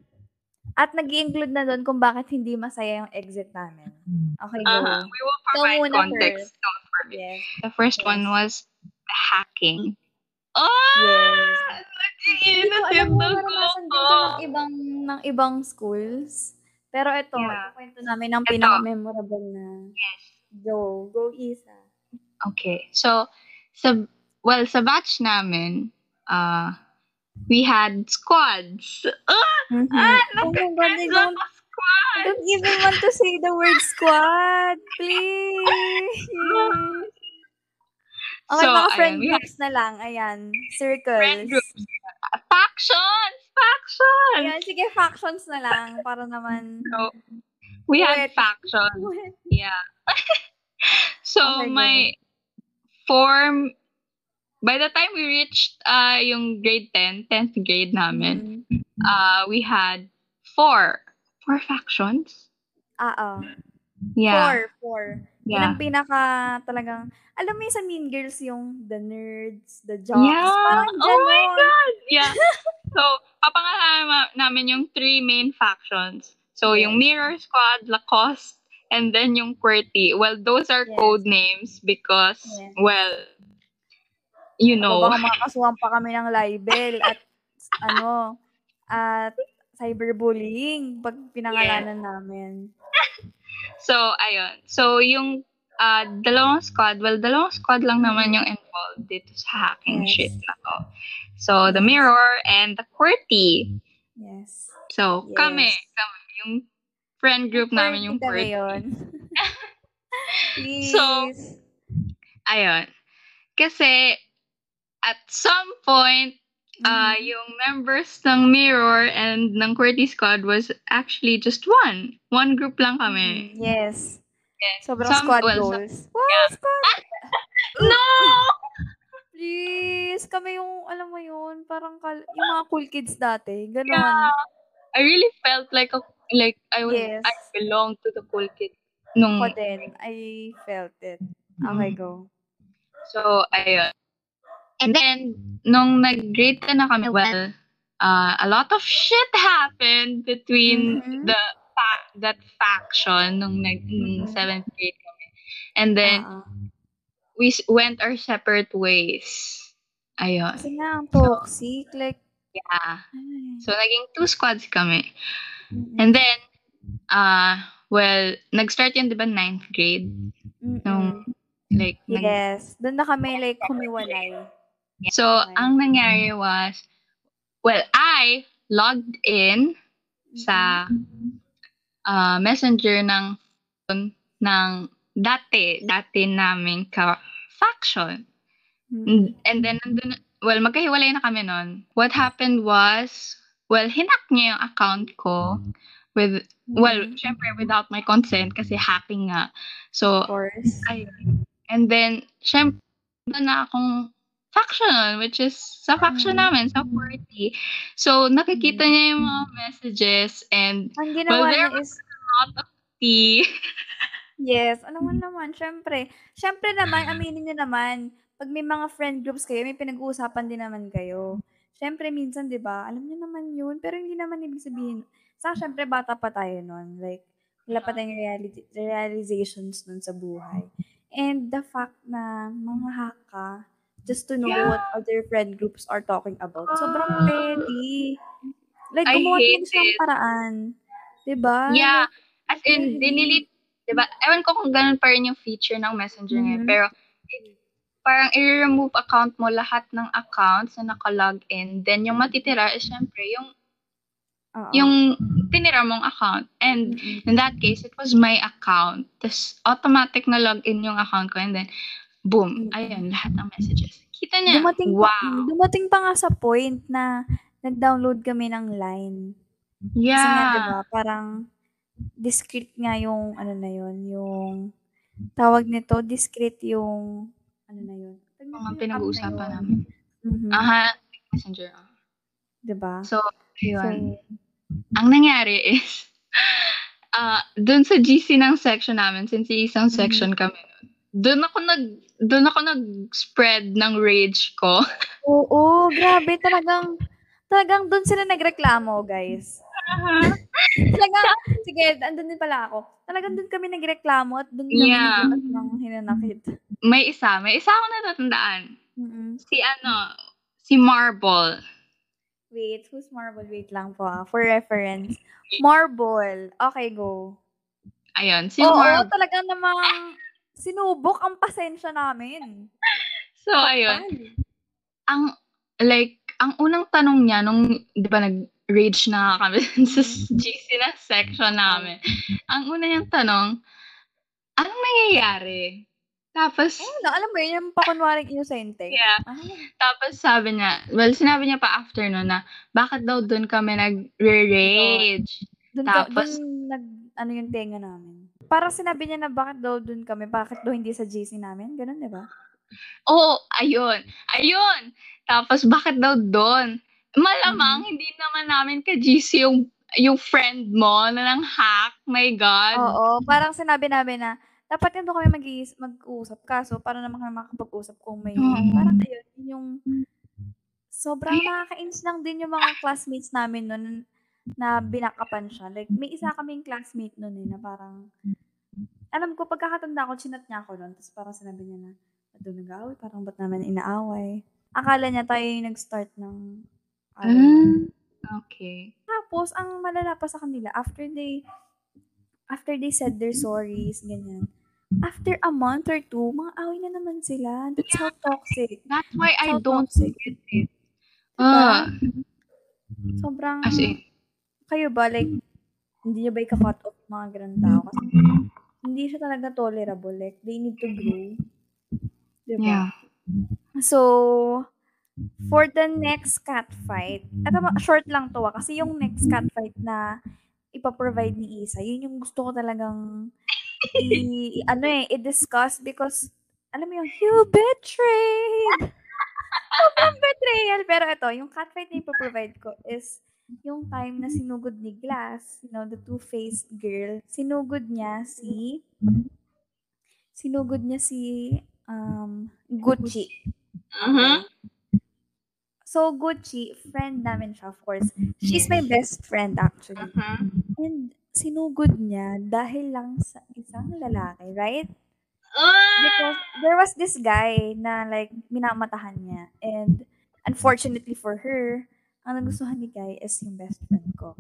At nag include na doon kung bakit hindi masaya yung exit namin. Okay, go. Uh-huh. We will provide muna context. first. Don't worry. Yes. The first Yes. one was hacking. Oh! Yes. Ko alam mo, Nag-iinit naranasan din to ng ibang, ng ibang schools. Pero ito, Yeah. ikwento namin ang Ito. pinaka-memorable na. Yes. Go. Go, Isa. Okay. So, sa, well, sa batch namin, uh, we had squads. Ah! Mhm. Ah! Oh my God, I don't, I don't even want to say the word squad. Please. Okay, So, mga friend ayan, we had groups na lang. Ayan. Circles. friend groups. Factions! Factions! Ayan, sige, factions na lang. Para naman. So, we had Wait. factions. Yeah. so, Okay, go. my form, by the time we reached uh, yung grade 10, 10th grade namin, Mhm. uh, we had four. Four factions? Ah, oh. Yeah. Four, four. Yun Yeah. ang pinaka talagang, alam mo yung sa Mean Girls yung the nerds, the jocks, Yeah. parang Oh my ganon. God! Yeah. so, papangalanan ma- namin yung three main factions. So, yung Yes. Mirror Squad, Lacoste, and then yung QWERTY. Well, those are Yes. code names because, Yes. well, you Ano, know. baka makakasuhan pa kami ng libel at ano, at cyberbullying pag pinangalanan namin. So, ayun. So, yung uh, dalawang squad, well, dalawang squad lang naman yung involved dito sa hacking Yes. shit na to. So, the Mirror and the QWERTY. Yes. So, Yes. kami, kami, yung friend group namin yung QWERTY. So, Ayun. Kasi, at some point, uh, yung members ng Mirror and ng QWERTY squad was actually just one. One group lang kami. Mhm. Yes. Yeah. Sobrang Some- squad well, goals. Wow, yeah. squad! No! Please, kami yung, alam mo yun, parang kal- yung mga cool kids dati. Ganon. Yeah. I really felt like a, like I was Yes. I belonged to the cool kid nung Ako din. I felt it. Okay, Mm. go. so ayun. And then nung nag-grade 10 na kami, well, uh, a lot of shit happened between Mhm. the fa- that faction nung nag nung Mhm. 7th grade kami. And then ah. we went our separate ways. Ayun. Kasi nga, ang toxic. Like, Yeah. ay. So naging two squads kami. Mm-mm. And then uh well, nag-start yun 'di ba 9th grade? Mm-mm. nung like Yes. Doon na kami like humiwalay. So, ang nangyari was, well, I logged in sa uh, messenger ng ng dati, dati naming ka-faction. Mm-mm. And then, nandun, well, magkahiwalay na kami nun. What happened was, well, hinak niya yung account ko with, well, syempre, without my consent kasi hacking nga. So, Of course. Ayun. And then, syempre, na akong faction, which is sa faction Mm. namin, sa party. So, nakikita niya yung mga messages and Ang ginawa there niya is, a lot of tea. yes, ano man naman, syempre. Syempre naman, aminin niyo naman, pag may mga friend groups kayo, may pinag-uusapan din naman kayo. Syempre, minsan, di ba, alam niyo naman yun, pero hindi naman ibig sabihin, sa syempre, bata pa tayo nun. Like, wala pa tayong reality, realizations nun sa buhay. And the fact na mga hack ka, just to know Yeah. what other friend groups are talking about. Sobrang Ah. petty. Like, gumawa din siyang paraan. Diba? Yeah. As in, dinilit, diba? Ewan ko kung ganun pa rin yung feature ng messenger ngayon. Mhm. Pero, it- parang i-remove account mo lahat ng accounts na naka-log in. Then, yung matitira is syempre yung, Oo. yung tinira mong account. And, Mm-mm. In that case, it was my account. Tapos, automatic na login yung account ko. And then, boom. Mm. Ayun, lahat ng messages. Kita niya. Dumating pa, wow. dumating pa nga sa point na nag-download kami ng line. Kasi nga, Yeah. diba, parang discreet nga yung, ano na yun, yung, tawag nito, discreet yung, ano na yun. Mga na pinag-uusapan yun. namin. Mhm. Aha. Messenger. ah. 'Di ba? So, So, yun. Ang nangyari is, ah dun sa GC ng section namin, since isang Mhm. section kami, dun ako nag, dun ako nag-spread ng rage ko. oo, grabe talagang talagang dun sila nagreklamo, guys. Talagang sige, andun din pala ako. Talagang dun kami nagreklamo at dun kami Yeah. nagbukas ng hinanakit. may isa, may isa ako natatandaan. Mm-mm. Si ano, si Marble. Wait, who's Marble? Wait lang po ah, for reference. Marble. Okay, go. Ayun, si Oo, Marble. talaga namang sinubok ang pasensya namin. So, ayun. Ang, like, ang unang tanong niya, nung, di ba, nag-rage na kami sa GC na section namin. Ang una niyang tanong, anong nangyayari? Tapos, Ano, alam mo yun, yung pakunwaring inosente. yeah, Ah, tapos sabi niya, well, sinabi niya pa after no na, bakit daw doon kami nag-rage? ka, Tapos- dun nag, ano yung tenga namin. Para sinabi niya na bakit daw dun kami, bakit daw hindi sa GC namin, ganun, di ba? Oo, ayun. Ayun. Tapos, bakit daw doon? Malamang, hindi naman namin ka-GC yung, yung friend mo na nang hack. My God. Oo, parang sinabi namin na, dapat yun doon kami mag mag-uusap. Kaso, para naman kami makapag-usap kung may, Oo. parang ayun, yun yung, sobrang nakakainis lang din yung mga classmates namin nun na binakapan siya. Like, may isa kaming classmate nun eh, na parang, alam ko, pagkakatanda ko, chinat niya ako nun. Tapos parang sinabi niya na, ba't doon nag-away? Parang ba't namin inaaway? Akala niya tayo yung nag-start ng away. Ah, okay. Tapos, ang malala pa sa kanila, after they, after they said their sorries, ganyan, after a month or two, mga away na naman sila. That's how toxic. That's why I So don't toxic. get it. Diba? Ah, Sobrang, as in, kayo ba, like, hindi nyo ba ika-cut off mga ganun tao? Kasi, hindi siya talaga tolerable. Like, they need to grow. Diba? yeah. So, for the next cat fight, eto, short lang to ah, kasi yung next cat fight na ipaprovide ni Isa, yun yung gusto ko talagang i- ano eh, i-discuss because, alam mo yung, you betrayed! Sobrang betrayal. Pero ito, yung cat fight na ipaprovide ko is yung time na sinugod ni Glass, you know, the two-faced girl, sinugod niya si, sinugod niya si um, Gucci. Mhm. So, Gucci, friend namin siya, of course. She's my best friend, actually. Mhm. And sinugod niya dahil lang sa isang lalaki, right? Ah! Because there was this guy na like minamatahan niya. And unfortunately for her, ang nagustuhan ni guy is yung best friend ko.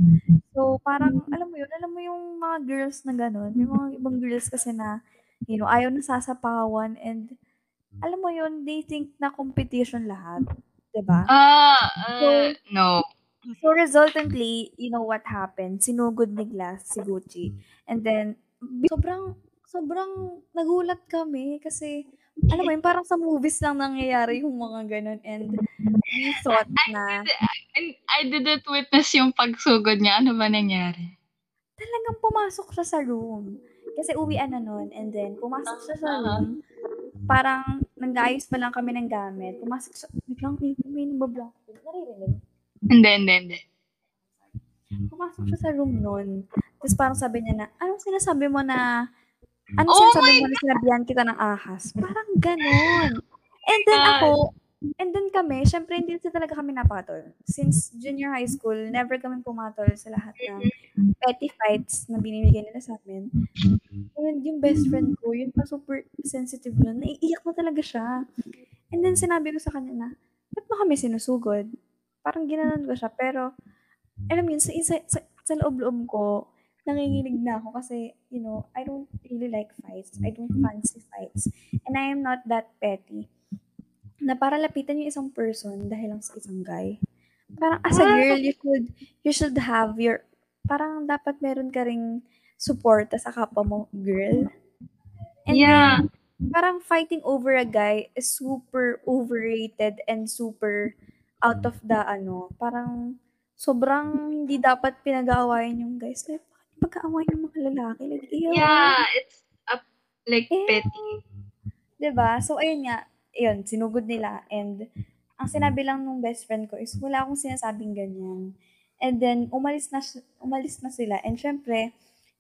So, parang, alam mo yun, alam mo yung mga girls na ganun, may mga ibang girls kasi na, you know, ayaw na sasapawan and, alam mo yun, they think na competition lahat. 'di ba? Ah, uh, no. So, resultantly, you know what happened? Sinugod ni Glass si Gucci. And then, sobrang, sobrang nagulat kami kasi, alam mo yun, parang sa movies lang nangyayari yung mga ganun. And we thought na And I didn't witness yung pagsugod niya. Ano ba nangyari? talagang pumasok siya sa room. Kasi uwian na nun. And then, pumasok siya sa room. Parang, nag-ayos pa lang kami ng gamit. Pumasok siya. Wait lang, may, may nabablock. Naririnig. Hindi, hindi, hindi. Pumasok siya sa room nun. Tapos parang sabi niya na, anong sinasabi mo na, ano Oh sinasabi mo na sinabihan kita ng ahas? Parang ganon. And then God. ako, and then kami, syempre hindi kasi talaga kami napatol. Since junior high school, never kami pumatol sa lahat ng petty fights na binibigyan nila sa amin. And yung best friend ko, yun pa super sensitive nun. Naiiyak na talaga siya. And then sinabi ko sa kanya na, ba't mo kami sinusugod? Parang ginanon ko siya. Pero, alam yun, sa, sa, sa, sa loob-loob ko, nanginginig na ako kasi, you know, I don't really like fights. I don't fancy fights. And I am not that petty. Na para lapitan yung isang person dahil lang sa isang guy. Parang as a girl, you should, you should have your, parang dapat meron ka ring support sa kapwa mo, girl. And Yeah. then, parang fighting over a guy is super overrated and super out of the ano, parang sobrang hindi dapat pinag-aawayan yung guys. Like, bakit pagka-awayan yung mga lalaki? Like, ew. Yeah, it's a, like Eh. petty. 'Di ba? So, ayun nga, ayun, sinugod nila and ang sinabi lang nung best friend ko is, wala akong sinasabing ganyan. And then, umalis na, umalis na sila. And syempre,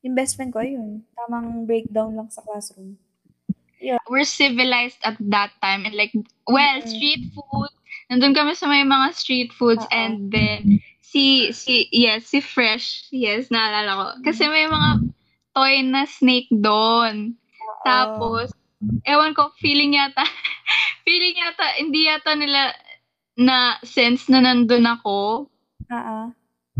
yung best friend ko, ayun, tamang breakdown lang sa classroom. Yeah. We're civilized at that time. And like, well, mm-hmm. street food. Nandun kami sa may mga street foods. Uh-oh. And then, si, si, yes, si Fresh. Yes, naalala ko. Kasi may mga toy na snake doon. Tapos, ewan ko, feeling yata, feeling yata, hindi yata nila na sense na nandun ako. Oo.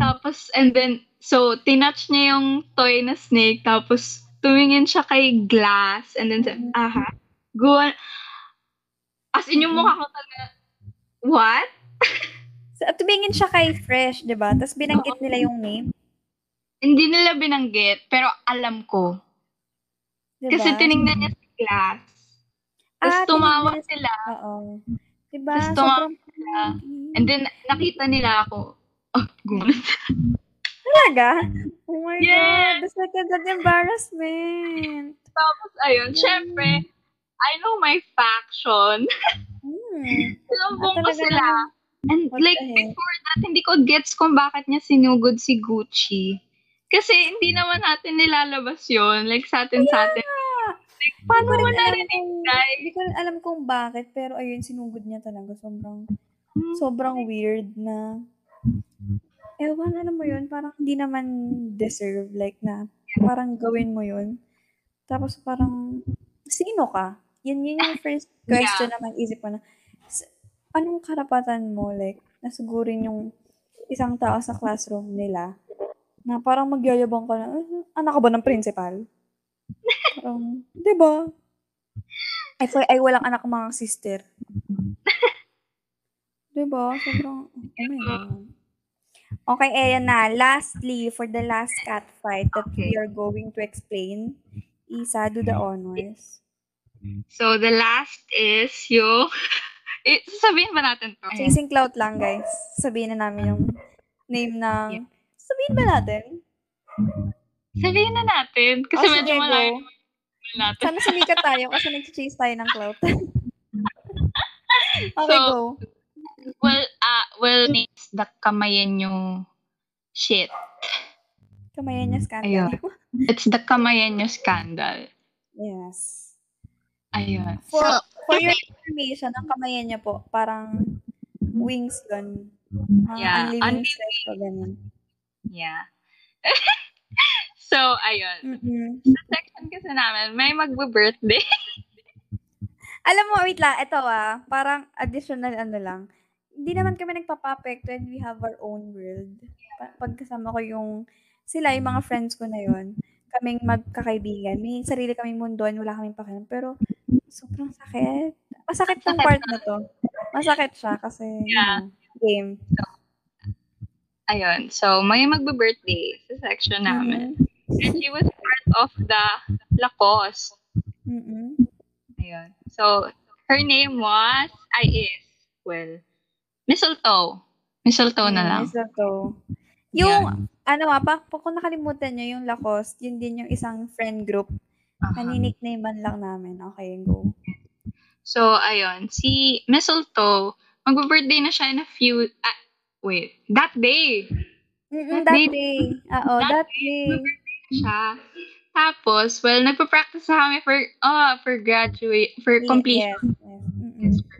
Tapos, and then, so, tinouch niya yung toy na snake, tapos, tumingin siya kay glass, and then, mm-hmm. aha, go on. As in, yung mukha ko talaga, what? so, tumingin siya kay Fresh, di ba? Tapos, binanggit nila yung name. Hindi nila binanggit, pero alam ko. Diba? Kasi tiningnan niya sa glass. Tapos ah, tumawa sila. Oo. Diba? Tapos tumawa sila. And then, nakita nila ako. Oh, gumanon. Talaga? Oh my yes. God. That's like an embarrassment. Tapos, ayun, yeah. syempre, I know my faction. Hmm. Sinambong ah, ko sila. And What like, before that, hindi ko gets kung bakit niya sinugod si Gucci. Kasi hindi naman natin nilalabas yon Like, sa atin, yeah. sa atin. Like, paano mo narinig, guys? Hindi ko alam kung bakit, pero ayun, sinugod niya talaga. Sobrang, sobrang weird na, ewan, ano mo yun, parang hindi naman deserve, like na, parang gawin mo yun. Tapos parang, sino ka? Yun, yun yung first question yeah. na isip ko na, anong karapatan mo, like, nasugurin yung isang tao sa classroom nila, na parang magyayabang ka na, ah, anak ka ba ng principal? parang, di ba? Ay, ay, walang anak mga sister. Diba? Sobrang, oh my God. Okay, ayan na. Lastly, for the last cat fight that okay. we are going to explain, Isa, do the honors. So, the last is yung... Eh, sabihin ba natin to? Chasing Clout lang, guys. Sabihin na namin yung name ng... Yeah. Sabihin ba natin? Sabihin na natin. Kasi oh, medyo malayo natin. Sana sumikat tayo kasi nag-chase tayo ng Clout. okay, so, go. Well, uh, well, it's the Kamayenyo shit. Kamayenyo scandal. Ayun. It's the Kamayenyo scandal. Yes. Ayun. For, so, for your information, ang Kamayenyo po, parang wings yun. Uh, yeah. Pa ganun. Yeah. so, ayun. Mm-hmm. Sa section kasi namin, may magbe-birthday. Alam mo, wait lang, ito ah, parang additional ano lang hindi naman kami nagpapapekto and we have our own world. Pa- pagkasama ko yung, sila, yung mga friends ko na yon kaming magkakaibigan. May sarili kaming mundo and wala kaming pakialam. Pero, sobrang sakit. Masakit tong part na to. Masakit siya kasi, yeah. you know, game. So, ayun. So, may magbe-birthday sa section namin. Mm-hmm. And she was part of the Lacoste. Mm-hmm. Ayun. So, her name was, I is, well, Mistletoe. Mistletoe na lang. Mistletoe. Yung, yeah. ano ah, pa, pa, kung nakalimutan nyo, yung Lacoste, yun din yung isang friend group. Uh-huh. Naniniknamean lang namin. Okay, go. So, ayun. Si Mistletoe, mag-birthday na siya in a few, uh, wait, that day. Mm-mm, that, that day. day. Oo, that, that day. day. siya. Tapos, well, nagpa-practice na kami for, oh, for graduate, for completion. Yes, yes. yes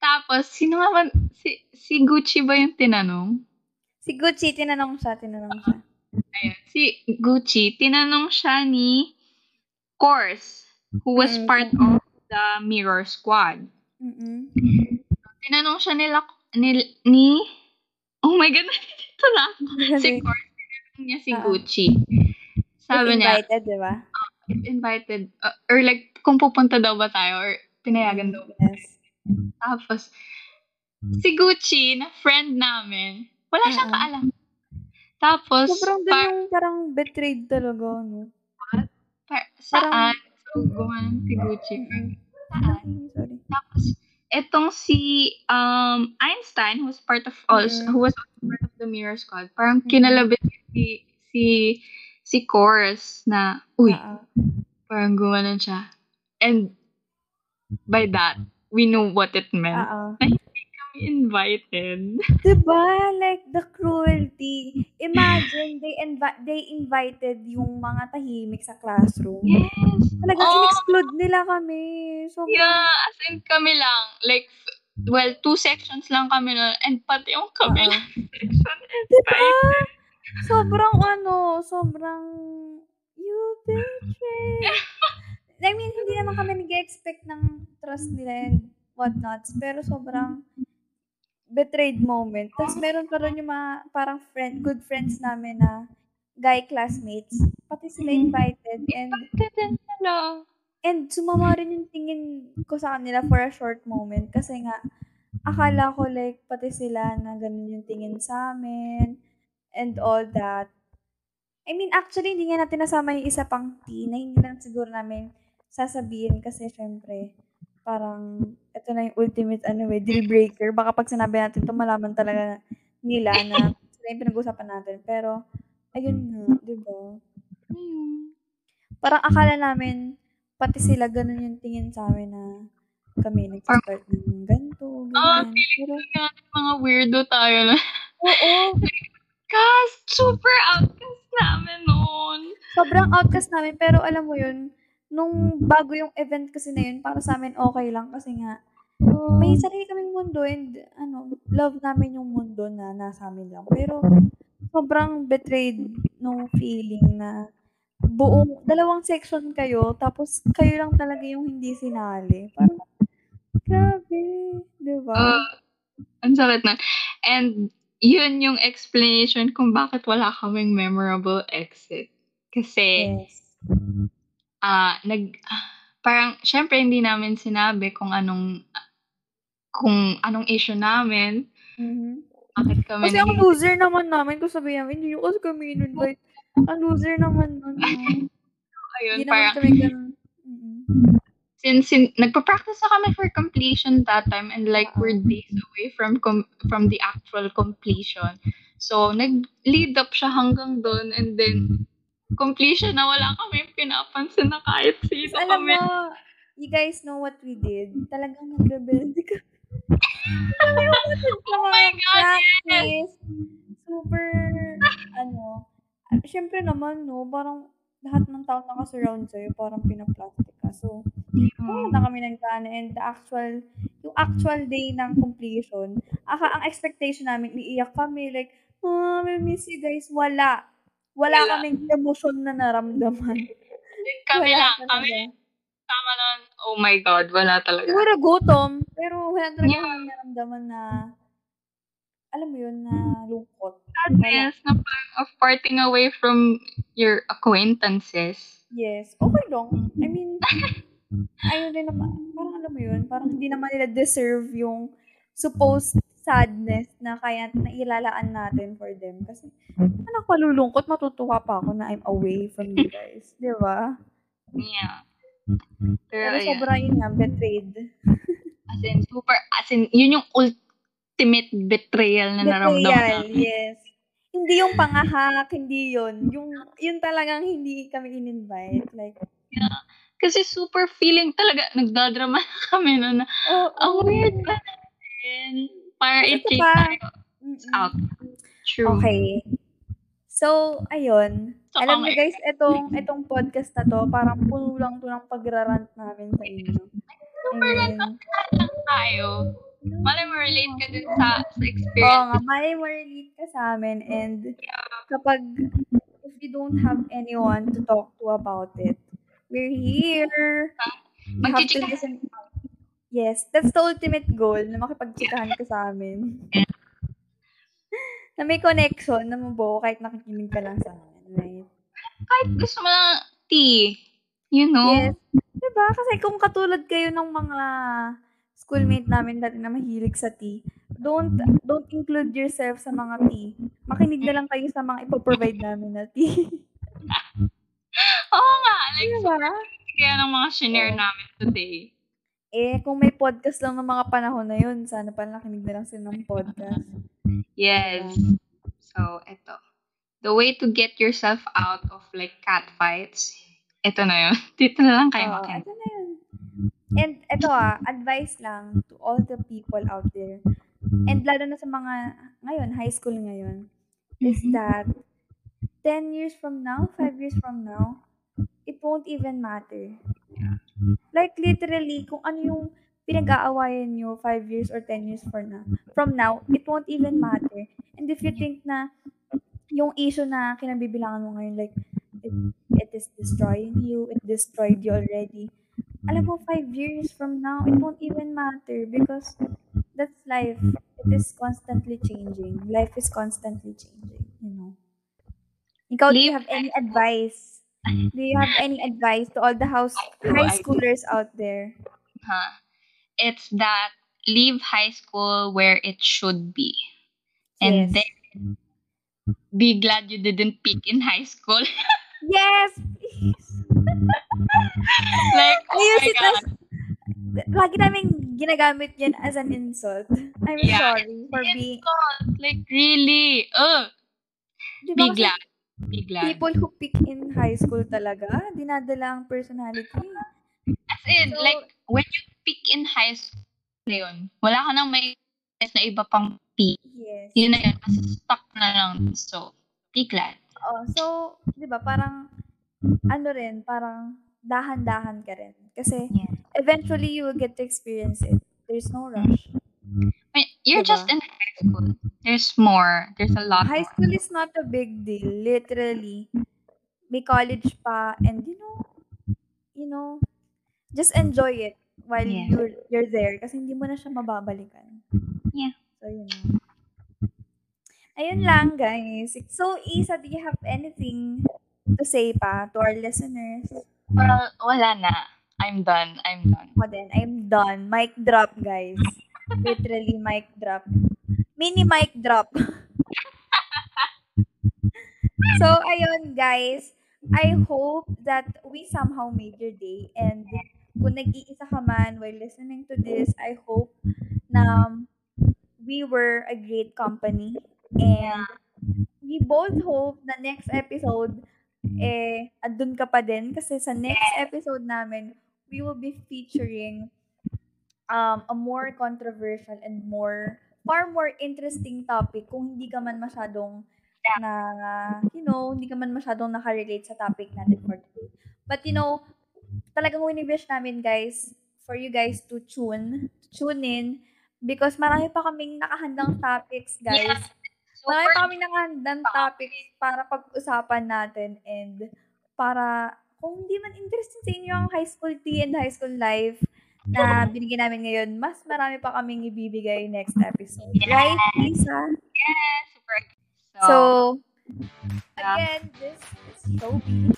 tapos, sino nga ba, si, si Gucci ba yung tinanong? Si Gucci, tinanong siya, tinanong siya. Ayun, si Gucci, tinanong siya ni Course, who was mm-hmm. part of the Mirror Squad. Mm-hmm. Tinanong siya nila, ni, ni, oh my God, ito na. si Course, tinanong niya si uh Gucci. Sabi if niya, invited, di ba? Uh, if invited, uh, or like, kung pupunta daw ba tayo, or pinayagan daw ba. Yes. Tapos, si Gucci, na friend namin, wala siyang kaalam. Tapos, Sobrang par- yung parang betrayed talaga, no? Saan? So, gumanon si Gucci. Saan? Sorry. Tapos, etong si um Einstein, who was part of also, mm-hmm. who was part of the Mirror Squad, parang mm-hmm. kinalabit si si si Chorus na, uy, uh-huh. parang gumanon siya. And by that, we know what it meant. Oo. Invited. Diba? Like, the cruelty. Imagine, they, invi- they invited yung mga tahimik sa classroom. Yes. Talagang Oh. in-exclude nila kami. Sobrang, Yeah, as in kami lang. Like, well, two sections lang kami nun. And pati yung kami Oo. lang section is Diba? Sobrang ano, sobrang you betray. I mean, hindi naman kami nag-expect ng trust nila and whatnots, pero sobrang betrayed moment. Tapos meron pa rin yung mga parang friend, good friends namin na guy classmates. Pati sila invited and and sumama rin yung tingin ko sa kanila for a short moment kasi nga akala ko like pati sila na ganun yung tingin sa amin and all that. I mean, actually, hindi nga natin nasama yung isa pang T na hindi lang siguro namin sasabihin kasi syempre, parang ito na yung ultimate ano eh, deal breaker. Baka pag sinabi natin ito, malaman talaga nila na sila yung pinag-usapan natin. Pero, ayun nga, di ba? Ayun. Parang akala namin, pati sila ganun yung tingin sa amin na kami nag-start ng ganito, Ah, ganyan. Pero, Kaya mga weirdo tayo na. oo, Cast, super outcast namin noon. sobrang outcast namin. Pero alam mo yun, nung bago yung event kasi na yun, para sa amin okay lang kasi nga, may sarili kaming mundo and ano, love namin yung mundo na nasa amin lang. Pero sobrang betrayed nung feeling na buong, dalawang section kayo, tapos kayo lang talaga yung hindi sinali. Parang, grabe, di ba? Uh, ang sakit na. And yun yung explanation kung bakit wala kaming memorable exit. Kasi, yes. Ah nag, parang, syempre hindi namin sinabi kung anong, kung anong issue namin. Mhm. Bakit kami Kasi ang loser naman namin, kung sabihin namin, hindi nyo kasi kami in-invite. Ang loser naman nun. ayun, Hindi naman parang, kami ganun. Mm-mm. since, sin, nagpa-practice na kami for completion that time and like we're days away from com- from the actual completion. So, nag-lead up siya hanggang doon and then completion na wala kami pinapansin na kahit sino Alam kami. mo, you guys know what we did? Talagang nag-rebelde ka. oh my God, practice. Super, ano, ah, syempre naman, no, parang lahat ng tao nakasurround sa'yo, parang pinaplastic ka. So, Oo na kami nagdaan and the actual, yung actual day ng completion, aka, ang expectation namin, iiyak kami, like, oh, I miss you guys. Wala. Wala, Wala. kaming emosyon na naramdaman. Kami Wala lang, talaga. kami tama nun. Oh my God, wala talaga. Siguro gutom, pero wala talaga Yeah. kaming naramdaman na, alam mo yun, na lungkot. Sadness na parang of parting away from your acquaintances. Yes. Okay lang. I mean, ayun din naman, parang alam mo yun, parang hindi naman nila deserve yung supposed sadness na kaya na ilalaan natin for them. Kasi, anak, malulungkot, matutuwa pa ako na I'm away from you guys. Di ba? Yeah. Pero, Pero sobrang yun nga, betrayed. As in, super, as in, yun yung ultimate betrayal na naramdaman Betrayal, yes. Hindi yung pangahak, hindi yun. Yung, yun talagang hindi kami in-invite. Like, Kasi super feeling talaga, nagdadrama na kami na, na oh, ang weird ba natin? Para tayo Mm-mm. out. True. Okay. So, ayun. So, Alam niyo guys, itong itong podcast na to, parang puno lang to ng pagrarant namin sa inyo. Super And, lang tayo. Malay mo relate ka din sa, sa Oo experience. nga, may relate ka sa amin and kapag if you don't have anyone to talk to about it, we're here. You have to Magchichika. listen. Yes, that's the ultimate goal na makipagchikahan ka sa amin. na may connection na mabuo kahit nakikinig ka lang sa amin, right? Kahit gusto mo ng tea. You know? Yes. Diba? Kasi kung katulad kayo ng mga schoolmate namin dati na mahilig sa tea, don't don't include yourself sa mga tea. Makinig na lang kayo sa mga ipoprovide namin na tea. Oo nga. Like, diba? kaya ng mga shinare namin today. Eh, kung may podcast lang ng mga panahon na yun, sana pa nakinig na lang sila ng podcast. Yes. So, eto. The way to get yourself out of like cat fights, eto na yun. Dito na lang kayo Oo, makinig. ito na yun. And ito ah, advice lang to all the people out there. and lalo na sa mga ngayon, high school ngayon, is Mhm. that 10 years from now, 5 years from now, it won't even matter. Like literally, kung ano yung pinag-aawayan nyo 5 years or 10 years for na, from now, it won't even matter. And if you think na yung issue na kinabibilangan mo ngayon, like, it, it is destroying you, it destroyed you already. Alam mo, 5 years from now, it won't even matter because that's life. It is constantly changing. Life is constantly changing, you know. Ikaw, do you have any advice? Mm-hmm. Do you have any advice to all the house high schoolers out there? Huh. It's that leave high school where it should be. And Yes. then mm-hmm. be glad you didn't peak in high school. Yes! please. like, oh Ayun, my si God. Tas, lagi namin ginagamit yan as an insult. I'm Yeah, sorry for being, Insult. Like, really? Ugh. di Be glad. Be glad. people who pick in high school talaga, dinadala ang personality. As in, So- like, when you peak in high school, yun, wala ka nang may na iba pang peak. Yes. Yun na yun. Stuck na lang. So, be glad. Oh, so, 'di ba, parang ano rin, parang dahan-dahan ka rin. Kasi Yeah. eventually you will get to experience it. There's no rush. I mean, you're Diba? just in high school. There's more. There's a lot High more. school is not a big deal, literally. May college pa and you know, you know, just enjoy it while Yeah. you're you're there kasi hindi mo na siya mababalikan. Yeah. So, yun know. Ayun lang, guys. So, Isa, do you have anything to say pa to our listeners? Well, wala na. I'm done. I'm done. Ako din, I'm done. Mic drop, guys. Literally, mic drop. Mini mic drop. so, ayun, guys. I hope that we somehow made your day. And kung nag-iisa ka man while listening to this, I hope na we were a great company. And we both hope na next episode, eh, andun ka pa din. Kasi sa next episode namin, we will be featuring um, a more controversial and more, far more interesting topic kung hindi ka man masyadong na, you know, hindi ka man masyadong nakarelate sa topic natin for today. But, you know, talagang winiwish namin, guys, for you guys to tune, tune in, because marami pa kaming nakahandang topics, guys. Yeah. Marami pa kaming nakahandang topics para pag-usapan natin and para kung hindi man interesting sa inyo ang high school tea and high school life na binigyan namin ngayon, mas marami pa kaming ibibigay next episode. Right, Lisa? Yeah, super. So, So, yeah. again, this is Shobi.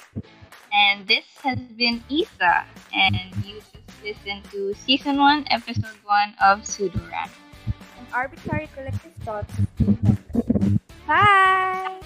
and this has been Isa, and you just listened to season one, episode one of Pseudo Random. An arbitrary collective thoughts of two members. Bye!